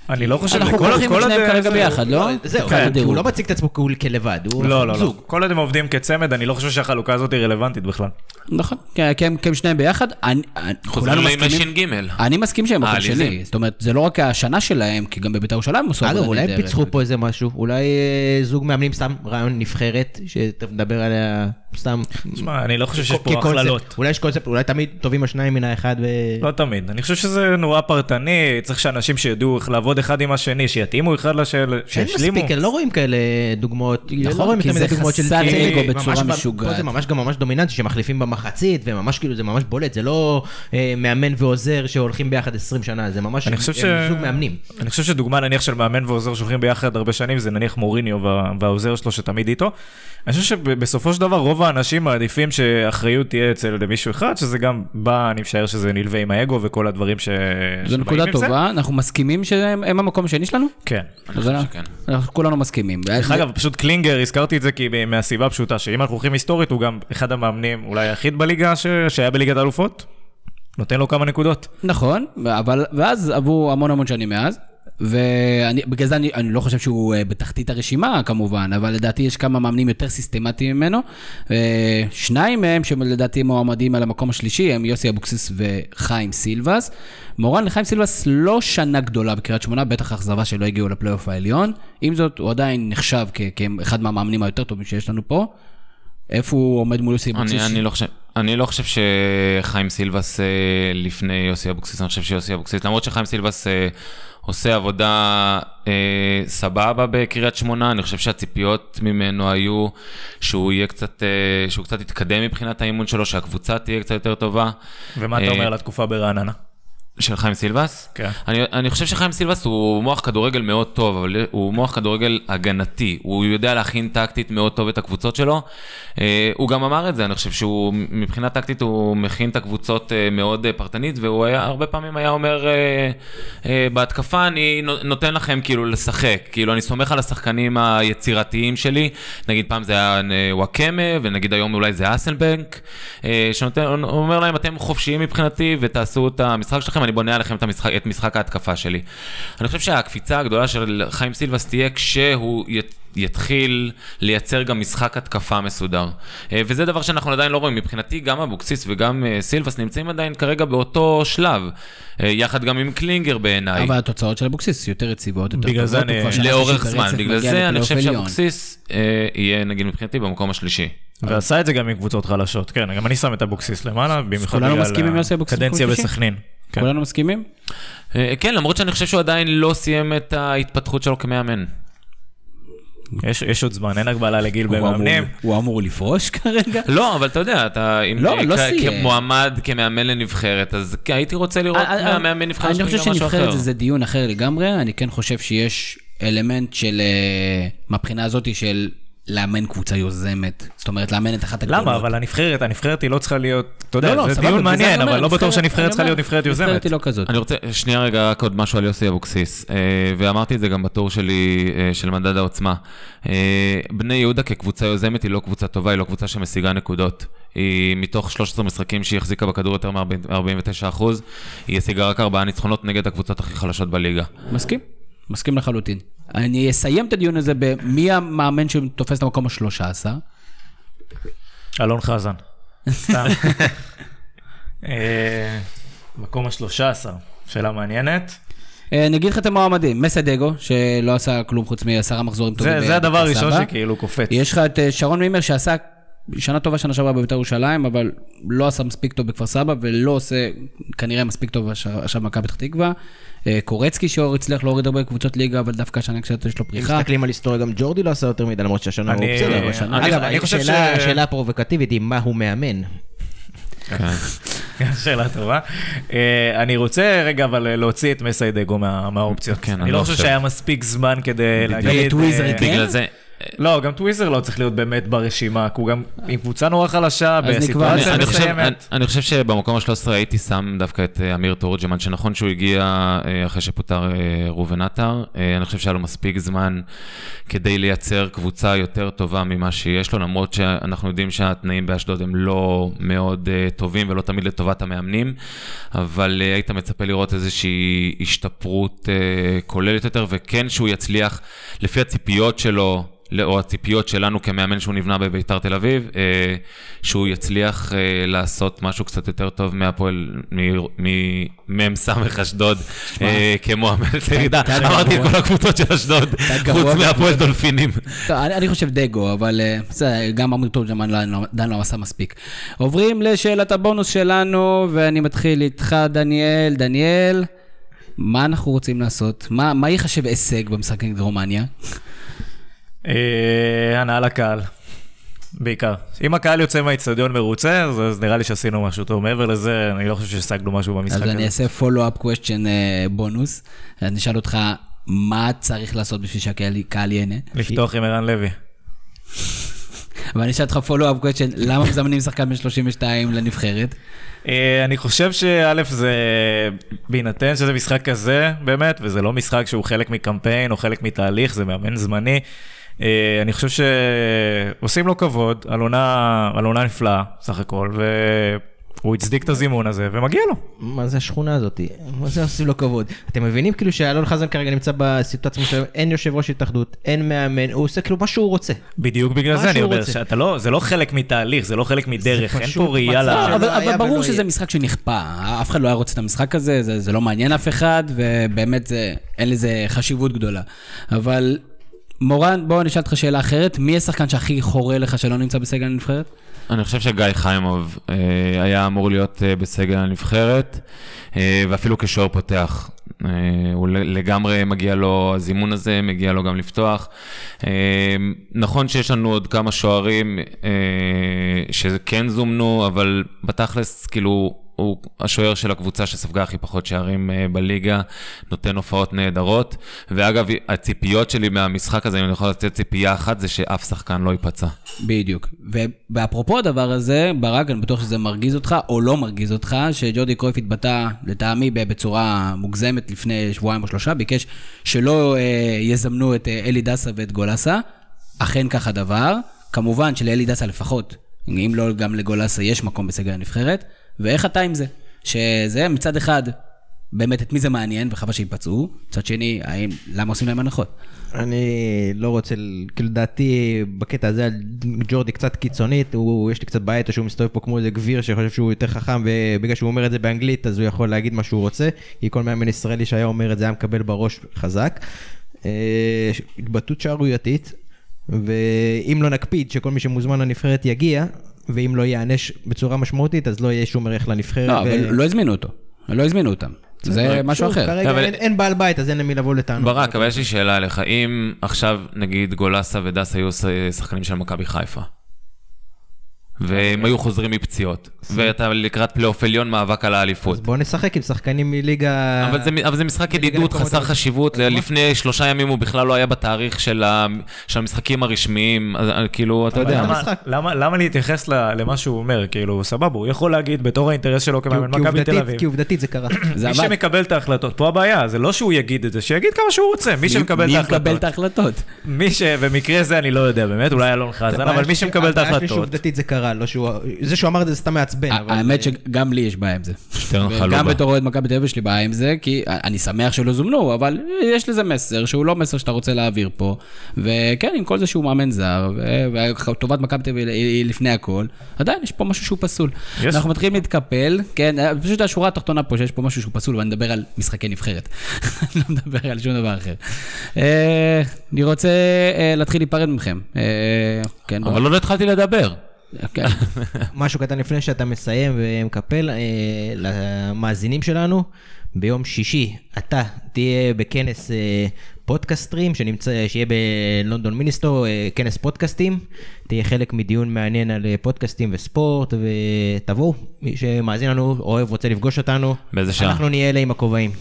אני לא חושב, אנחנו כל את שניהם כרגע ביחד, לא? זהו, הוא- הדירוג. הוא לא מציג את עצמו כלבד, הוא לא, לא, לא. זוג. כל עוד הם עובדים כצמד, אני לא חושב שהחלוקה הזאת היא רלוונטית בכלל. נכון, כי כי הם הם שניהם ביחד. אני- אני- חוזרים כולנו מסכימים. ש"ג. אני מסכים שהם מקום העליזים. שני. זאת אומרת, זה לא רק השנה שלהם, כי גם בבית"ר ירושלים עשו אגב, עבודה אולי הם נהדרת. פיצחו פה איזה משהו, אולי אה, זוג מאמנים, סתם רעיון נבחרת, שתדבר עליה סתם. תשמע, אני לא חושב שיש פה. הכללות. אולי יש קונספט, אולי תמיד טובים השניים מן האחד ו... לא תמיד. אני חושב שזה נורא פרטני, צריך שאנשים שידעו איך לעבוד אחד עם השני, שיתאימו אחד לשני, אין שישלימו. מספיק, לא רואים כאלה דוגמאות, נכון, לא כי זה חסר כי אגו ממש בצורה ב- משוגעת. פה זה ממש גם ממש דומיננטי, שמחליפים במחצית, וממש כאילו, זה ממש בולט, זה לא אה, מאמן ועוזר שהולכים ביחד 20 שנה, זה ממש אני חושב הם ש- זוג מאמנים. אני חושב שדוגמה נניח של מאמן ועוזר שהולכים ביחד הרבה שנים, זה נניח מוריניו וה- והעוזר שלו שתמיד איתו. אני חושב שבסופו של דבר רוב האנשים מעדיפים שאחריות תהיה אצל מישהו אחד, שזה גם בא, אני משער שזה נלווה עם האגו וכל הדברים ש... זו נקודה. טובה, אנחנו מסכימים שהם הם המקום השני שלנו? כן. אני אז חושב אנחנו- שכן. אנחנו כולנו מסכימים. דרך אגב, פשוט קלינגר, הזכרתי את זה כי מהסיבה הפשוטה, שאם אנחנו הולכים היסטורית, הוא גם אחד המאמנים אולי היחיד בליגה ש... שהיה בליגת האלופות. נותן לו כמה נקודות. נכון, אבל, ואז עברו המון המון שנים מאז, ובגלל זה אני, אני לא חושב שהוא אה, בתחתית הרשימה כמובן, אבל לדעתי יש כמה מאמנים יותר סיסטמטיים ממנו. אה, שניים מהם שלדעתי מועמדים על המקום השלישי הם יוסי אבוקסיס וחיים סילבס. מורן לחיים סילבס לא שנה גדולה בקריית שמונה, בטח אכזבה שלא הגיעו לפלייאוף העליון. עם זאת, הוא עדיין נחשב כאחד מהמאמנים היותר טובים שיש לנו פה. איפה הוא עומד מול יוסי אבוקסיס? אני, אני, לא חושב, אני לא חושב שחיים סילבס אה, לפני יוסי אבוקסיס, אני חושב שיוסי אבוקסיס, למרות שחיים סילבס אה, עושה עבודה אה, סבבה בקריית שמונה, אני חושב שהציפיות ממנו היו שהוא יהיה קצת, אה, שהוא קצת יתקדם מבחינת האימון שלו, שהקבוצה תהיה קצת יותר טובה. ומה אתה אה, אומר על התקופה ברעננה? של חיים סילבס? כן. אני, אני חושב שחיים סילבס הוא מוח כדורגל מאוד טוב, אבל הוא מוח כדורגל הגנתי. הוא יודע להכין טקטית מאוד טוב את הקבוצות שלו. אה, הוא גם אמר את זה, אני חושב שהוא מבחינה טקטית הוא מכין את הקבוצות אה, מאוד אה, פרטנית, והוא היה, הרבה פעמים היה אומר, בהתקפה אני נו- נותן לכם כאילו לשחק, כאילו אני סומך על השחקנים היצירתיים שלי, נגיד פעם זה היה וואקמה, ונגיד היום אולי זה אסלבנק, אה, שנותן, אומר להם, אתם חופשיים מבחינתי ותעשו את המשחק שלכם, אני בונה עליכם את המשחק, את משחק ההתקפה שלי. אני חושב שהקפיצה הגדולה של חיים סילבס תהיה כשהוא ית, יתחיל לייצר גם משחק התקפה מסודר. אה, וזה דבר שאנחנו עדיין לא רואים. מבחינתי גם אבוקסיס וגם אה, סילבס נמצאים עדיין כרגע באותו שלב, אה, יחד גם עם קלינגר בעיניי. אבל התוצאות של אבוקסיס יותר יציבות, יותר בגלל זה אני- לאורך זמן, בגלל זה אני חושב. שאבוקסיס יהיה נגיד מבחינתי במקום השלישי. ועשה את זה גם עם קבוצות חלשות, כן, גם אני שם את אבוקסיס למעלה, במיוחד בגלל הקדנציה? בסכנין. כן. כולנו מסכימים? אה, כן, למרות שאני חושב שהוא עדיין לא סיים את ההתפתחות שלו כמאמן. יש יש עוד זמן, אין הגבלה לגיל הוא במאמנים. הוא אמור לפרוש כרגע? לא, אבל אתה יודע, אתה אם לא, לא כ- סיים. כמועמד, כמאמן לנבחרת, אז הייתי רוצה לראות אה, מהמאמן נבחרת אני חושב גם משהו שנבחרת. זה- זה דיון אחר לגמרי, אני כן חושב שיש אלמנט של, אה, מהבחינה הזאת של לאמן קבוצה יוזמת, זאת אומרת לאמן את אחת הגדולות. למה? אבל הנבחרת, הנבחרת היא לא צריכה להיות, אתה לא, יודע, לא, זה סבבה, דיון זה מעניין, אבל לא בטוח נבחרת- שהנבחרת צריכה להיות נבחרת יוזמת. נבחרת היא לא כזאת. אני רוצה, שנייה רגע, רק עוד משהו על יוסי אבוקסיס, אה, ואמרתי את זה גם בטור שלי, אה, של מדד העוצמה. אה, בני יהודה כקבוצה יוזמת היא לא קבוצה טובה, היא לא קבוצה שמשיגה נקודות. היא מתוך 13 משחקים שהיא החזיקה בכדור יותר מ-49%, היא השיגה רק 4 ניצחונות נגד הקבוצות הכי חלשות בליגה. מסכים, מסכים לחלוטין. אני אסיים את הדיון הזה במי המאמן שתופס את המקום השלושה עשר. אלון חזן. סתם. אה, מקום השלושה עשר, שאלה מעניינת. אה, אני אגיד לך את המועמדים, מסדגו, שלא עשה כלום חוץ מעשרה מחזורים טובים. זה הדבר הראשון. שכאילו קופץ. יש לך את אה, שרון מימר שעשה שנה טובה שנה שעברה בבית"ר ירושלים, אבל לא עשה מספיק טוב בכפר סבא, ולא עושה כנראה מספיק טוב עכשיו במכבי פתח תקווה. אה, קורצקי שאור הצליח להוריד הרבה קבוצות ליגה, אבל דווקא השנה קצת יש לו אם פריחה. מסתכלים על היסטוריה, גם ג'ורדי לא עשה יותר מדי, למרות שהשנה הוא אני- בסדר. אגב, השאלה- הפרובוקטיבית היא מה הוא מאמן. כן. שאלה טובה. אה, אני רוצה רגע אבל להוציא את מסיידגו מה- מהאופציות. כן, אני לא לא חושב. שהיה מספיק זמן כדי להגיד... אה, כן? בגלל זה, לא, גם טוויזר לא צריך להיות באמת ברשימה, כי הוא גם עם קבוצה נורא חלשה, בסיטואציה אני, מסיימת. אני חושב שבמקום ה-13 הייתי שם דווקא את אה, אמיר תורג'מן, שנכון שהוא הגיע אה, אחרי שפוטר אה, ראובן עטר, אני חושב שהיה לו מספיק זמן כדי לייצר קבוצה יותר טובה ממה שיש לו, למרות שאנחנו יודעים שהתנאים באשדוד הם לא מאוד טובים ולא תמיד לטובת המאמנים, אבל היית מצפה לראות איזושהי השתפרות כוללת יותר, וכן שהוא יצליח, לפי הציפיות שלו, או הציפיות שלנו כמאמן שהוא נבנה בביתר תל אביב, אה, שהוא יצליח אה, לעשות משהו קצת יותר טוב מהפועל, ממ"ס אשדוד, אה, כמועמד לירידה. אתה אמרתי את. כל הקבוצות של אשדוד, חוץ מהפועל דולפינים. אני, חושב דגו, אבל גם אמיר תורג'מן לא- עדיין לא עשה מספיק. עוברים לשאלת הבונוס שלנו, ואני מתחיל איתך, דניאל. דניאל, מה אנחנו רוצים לעשות? מה ייחשב הישג במשחק נגד רומניה? אה, הנאה לקהל. בעיקר. אם הקהל יוצא מהאיצטדיון מרוצה, אז, אז נראה לי שעשינו משהו טוב. מעבר לזה, אני לא חושב שהשגנו משהו במשחק אז הזה. אני אעשה follow-up question אה, בונוס. אני אשאל אותך, מה צריך לעשות בשביל שהקהל קהל ייהנה? לפתוח עם ערן לוי. ואני אשאל אותך follow-up question, למה מזמנים שחקן בן 32 לנבחרת? אה, אני חושב שא' זה, בהינתן שזה משחק כזה, באמת, וזה לא משחק שהוא חלק מקמפיין או חלק מתהליך, זה מאמן זמני. אה, אני חושב שעושים לו כבוד על עונה, על עונה נפלאה, סך הכל, והוא הצדיק את הזימון הזה, ומגיע לו. מה זה השכונה הזאת? מה זה עושים לו כבוד? אתם מבינים כאילו שאלון חזן כרגע נמצא בסיטואציה מסוימת, אין יושב ראש התאחדות, אין מאמן, הוא עושה כאילו מה שהוא רוצה. בדיוק בגלל זה אני אומר. שאתה לא, זה לא חלק מתהליך, זה לא חלק מדרך, אין פה ראייה ל... אבל, ברור שזה. משחק שנכפה, אף אחד לא היה רוצה את המשחק הזה, זה, זה לא מעניין אף אחד, ובאמת זה, אין לזה חשיבות גדולה. אבל מורן, בוא נשאל אותך שאלה אחרת, מי השחקן שהכי חורה לך שלא נמצא בסגל הנבחרת? אני חושב שגיא חיימוב אה, היה אמור להיות אה, בסגל הנבחרת, אה, ואפילו כשוער פותח. אה, הוא לגמרי מגיע לו הזימון הזה, מגיע לו גם לפתוח. אה, נכון שיש לנו עוד כמה שוערים אה, שכן זומנו, אבל בתכלס, כאילו, הוא השוער של הקבוצה שספגה הכי פחות שערים אה, בליגה, נותן הופעות נהדרות. ואגב, הציפיות שלי מהמשחק הזה, אם אני יכול לתת ציפייה אחת, זה שאף שחקן לא ייפצע. בדיוק. ואפרופו הדבר הזה, ברק, אני בטוח שזה מרגיז אותך, או לא מרגיז אותך, שג'ורדי קרויף התבטא, לטעמי, בצורה מוגזמת לפני שבועיים או שלושה, ביקש שלא אה, יזמנו את אה, אלי דסה ואת גולסה. אכן כך הדבר. כמובן שלאלי דסה לפחות, אם לא גם לגולסה, יש מקום בסגל הנבחרת. ואיך אתה עם זה? שזה מצד אחד, באמת את מי זה מעניין, וחבל שיפצעו. מצד שני, האם, למה עושים להם הנחות? אני לא רוצה, כאילו דעתי בקטע הזה על ג'ורדי קצת קיצונית, הוא, יש לי קצת בעיה איתו שהוא מסתובב פה כמו איזה גביר שחושב שהוא יותר חכם ובגלל שהוא אומר את זה באנגלית אז הוא יכול להגיד מה שהוא רוצה, כי כל מאמן ישראלי שהיה אומר את זה היה מקבל בראש חזק. אה, התבטאות שערורייתית, ואם לא נקפיד שכל מי שמוזמן לנבחרת יגיע, ואם לא ייענש בצורה משמעותית אז לא יהיה שום ערך לנבחרת. לא, ו- אבל לא הזמינו אותו. לא הזמינו אותם. זה משהו שוב, אחר. כרגע אבל- אין, אין בעל בית אז אין למי לבוא לטענות. ברק, אבל יש לי שאלה אליך, אם עכשיו נגיד גולסה ודס היו ש- שחקנים של מכבי חיפה, והם היו חוזרים מפציעות, ואתה לקראת פלייאוף עליון מאבק על אז האליפות. בוא נשחק עם שחקנים מליגה... אבל זה, אבל זה משחק ידידות חסר. חשיבות, לפני שלושה ימים הוא בכלל לא היה בתאריך של, ה, של המשחקים הרשמיים, אז, אה, כאילו, אתה יודע. למה- למה-. למה להתייחס ל- למה שהוא אומר? כאילו, סבבה, הוא יכול להגיד בתור האינטרס שלו כמאמן מכבי תל אביב. כי עובדתית זה קרה. זה מי. שמקבל את ההחלטות, פה הבעיה, זה לא שהוא יגיד את זה, שיגיד כמה שהוא רוצה, מי שמקבל מי את מקבל את ההחלטות. ההחלטות? מי ש... במקרה זה אני לא יודע באמת, אולי אלון חזן, אבל מי שמקבל את ההחלטות. קרה, לא שהוא... זה שהוא אמר את זה סתם מעצבן. האמת שגם לי יש בעיה עם זה. שטרן וגם חלובה. בתור אוהד מכבי תל אביב יש לי בעיה עם זה, כי אני שמח שלא זומנו, אבל יש לזה מסר שהוא לא מסר שאתה רוצה להעביר פה. וכן, עם כל זה שהוא מאמן זר, וטובת מכבי תל אביב היא לפני הכל, עדיין יש פה משהו שהוא פסול. אנחנו מתחילים להתקפל, כן, פשוט השורה התחתונה פה שיש פה משהו שהוא פסול, ואני מדבר על משחקי נבחרת. אני לא מדבר על שום דבר אחר. אה, אני רוצה אה, להתחיל להיפרד מכם. אה, כן. אבל לא התחלתי לדבר. כן. משהו קטן לפני שאתה מסיים ומקפל, אה, למאזינים שלנו, ביום שישי אתה תהיה בכנס אה, פודקאסטרים, שנמצא, שיהיה בלונדון מיניסטור, אה, כנס פודקאסטים, תהיה חלק מדיון מעניין על אה, פודקאסטים וספורט, ותבואו, מי שמאזין לנו, אוהב, רוצה לפגוש אותנו, באיזה שעה? אנחנו נהיה אלה עם הכובעים.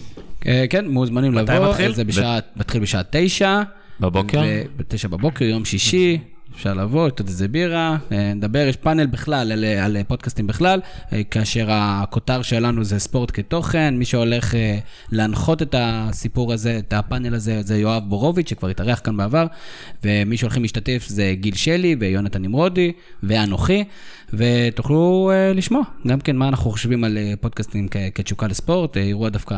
אה, כן, מוזמנים מתי לבוא. מתחיל? זה בשעה, מתחיל בשעה תשע. בבוקר? בתשע בבוקר, יום שישי. אפשר לבוא, לתת איזה בירה, אה, נדבר, יש פאנל בכלל על, על פודקאסטים בכלל, אה, כאשר הכותר שלנו זה ספורט כתוכן, מי שהולך אה, להנחות את הסיפור הזה, את הפאנל הזה, זה יואב בורוביץ', שכבר התארח כאן בעבר, ומי שהולכים להשתתף זה גיל שלי ויונתן נמרודי ואנוכי, ותוכלו לשמוע גם כן מה אנחנו חושבים על פודקאסטים כ- כתשוקה לספורט, אירוע דווקא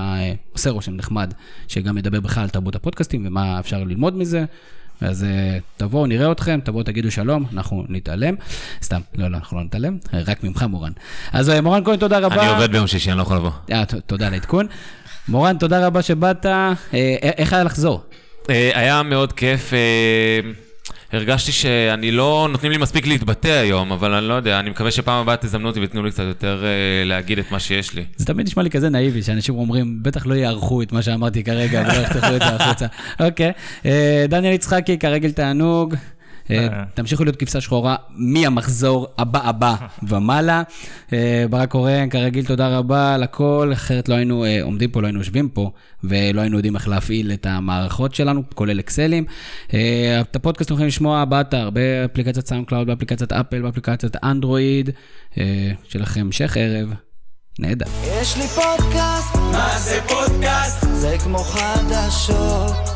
עושה רושם נחמד, שגם מדבר בכלל על תרבות הפודקאסטים ומה אפשר ללמוד מזה. אז אה, תבואו, נראה אתכם, תבואו, תגידו שלום, אנחנו נתעלם. סתם, לא, לא, אנחנו לא נתעלם, רק ממך, מורן. אז אה, מורן כהן, תודה רבה. אני עובד ביום שישי, אני לא יכול לבוא. אה, תודה על העדכון. מורן, תודה רבה שבאת. איך היה לחזור? היה מאוד כיף. הרגשתי שאני לא, נותנים לי מספיק להתבטא היום, אבל אני לא יודע, אני מקווה שפעם הבאה תזמנו אותי ותתנו לי קצת יותר אה, להגיד את מה שיש לי. זה תמיד נשמע לי כזה נאיבי, שאנשים אומרים, בטח לא יערכו את מה שאמרתי כרגע ולא יחתכו את זה החוצה. אוקיי, אה, דניאל יצחקי, כרגיל תענוג. אה, תמשיכו להיות כבשה שחורה מהמחזור הבא הבא ומעלה. אה, ברק קורן, כרגיל, תודה רבה על הכל, אחרת לא היינו אה, עומדים פה, לא היינו יושבים פה, ולא היינו יודעים איך להפעיל את המערכות שלנו, כולל אקסלים. את הפודקאסט אתם יכולים לשמוע באתר, באפליקציית סאונד קלאוד, באפליקציית אפל, באפליקציית אנדרואיד. שיהיה לכם המשך ערב. נהדר. יש לי פודקאסט, מה זה פודקאסט? זה כמו חדשות.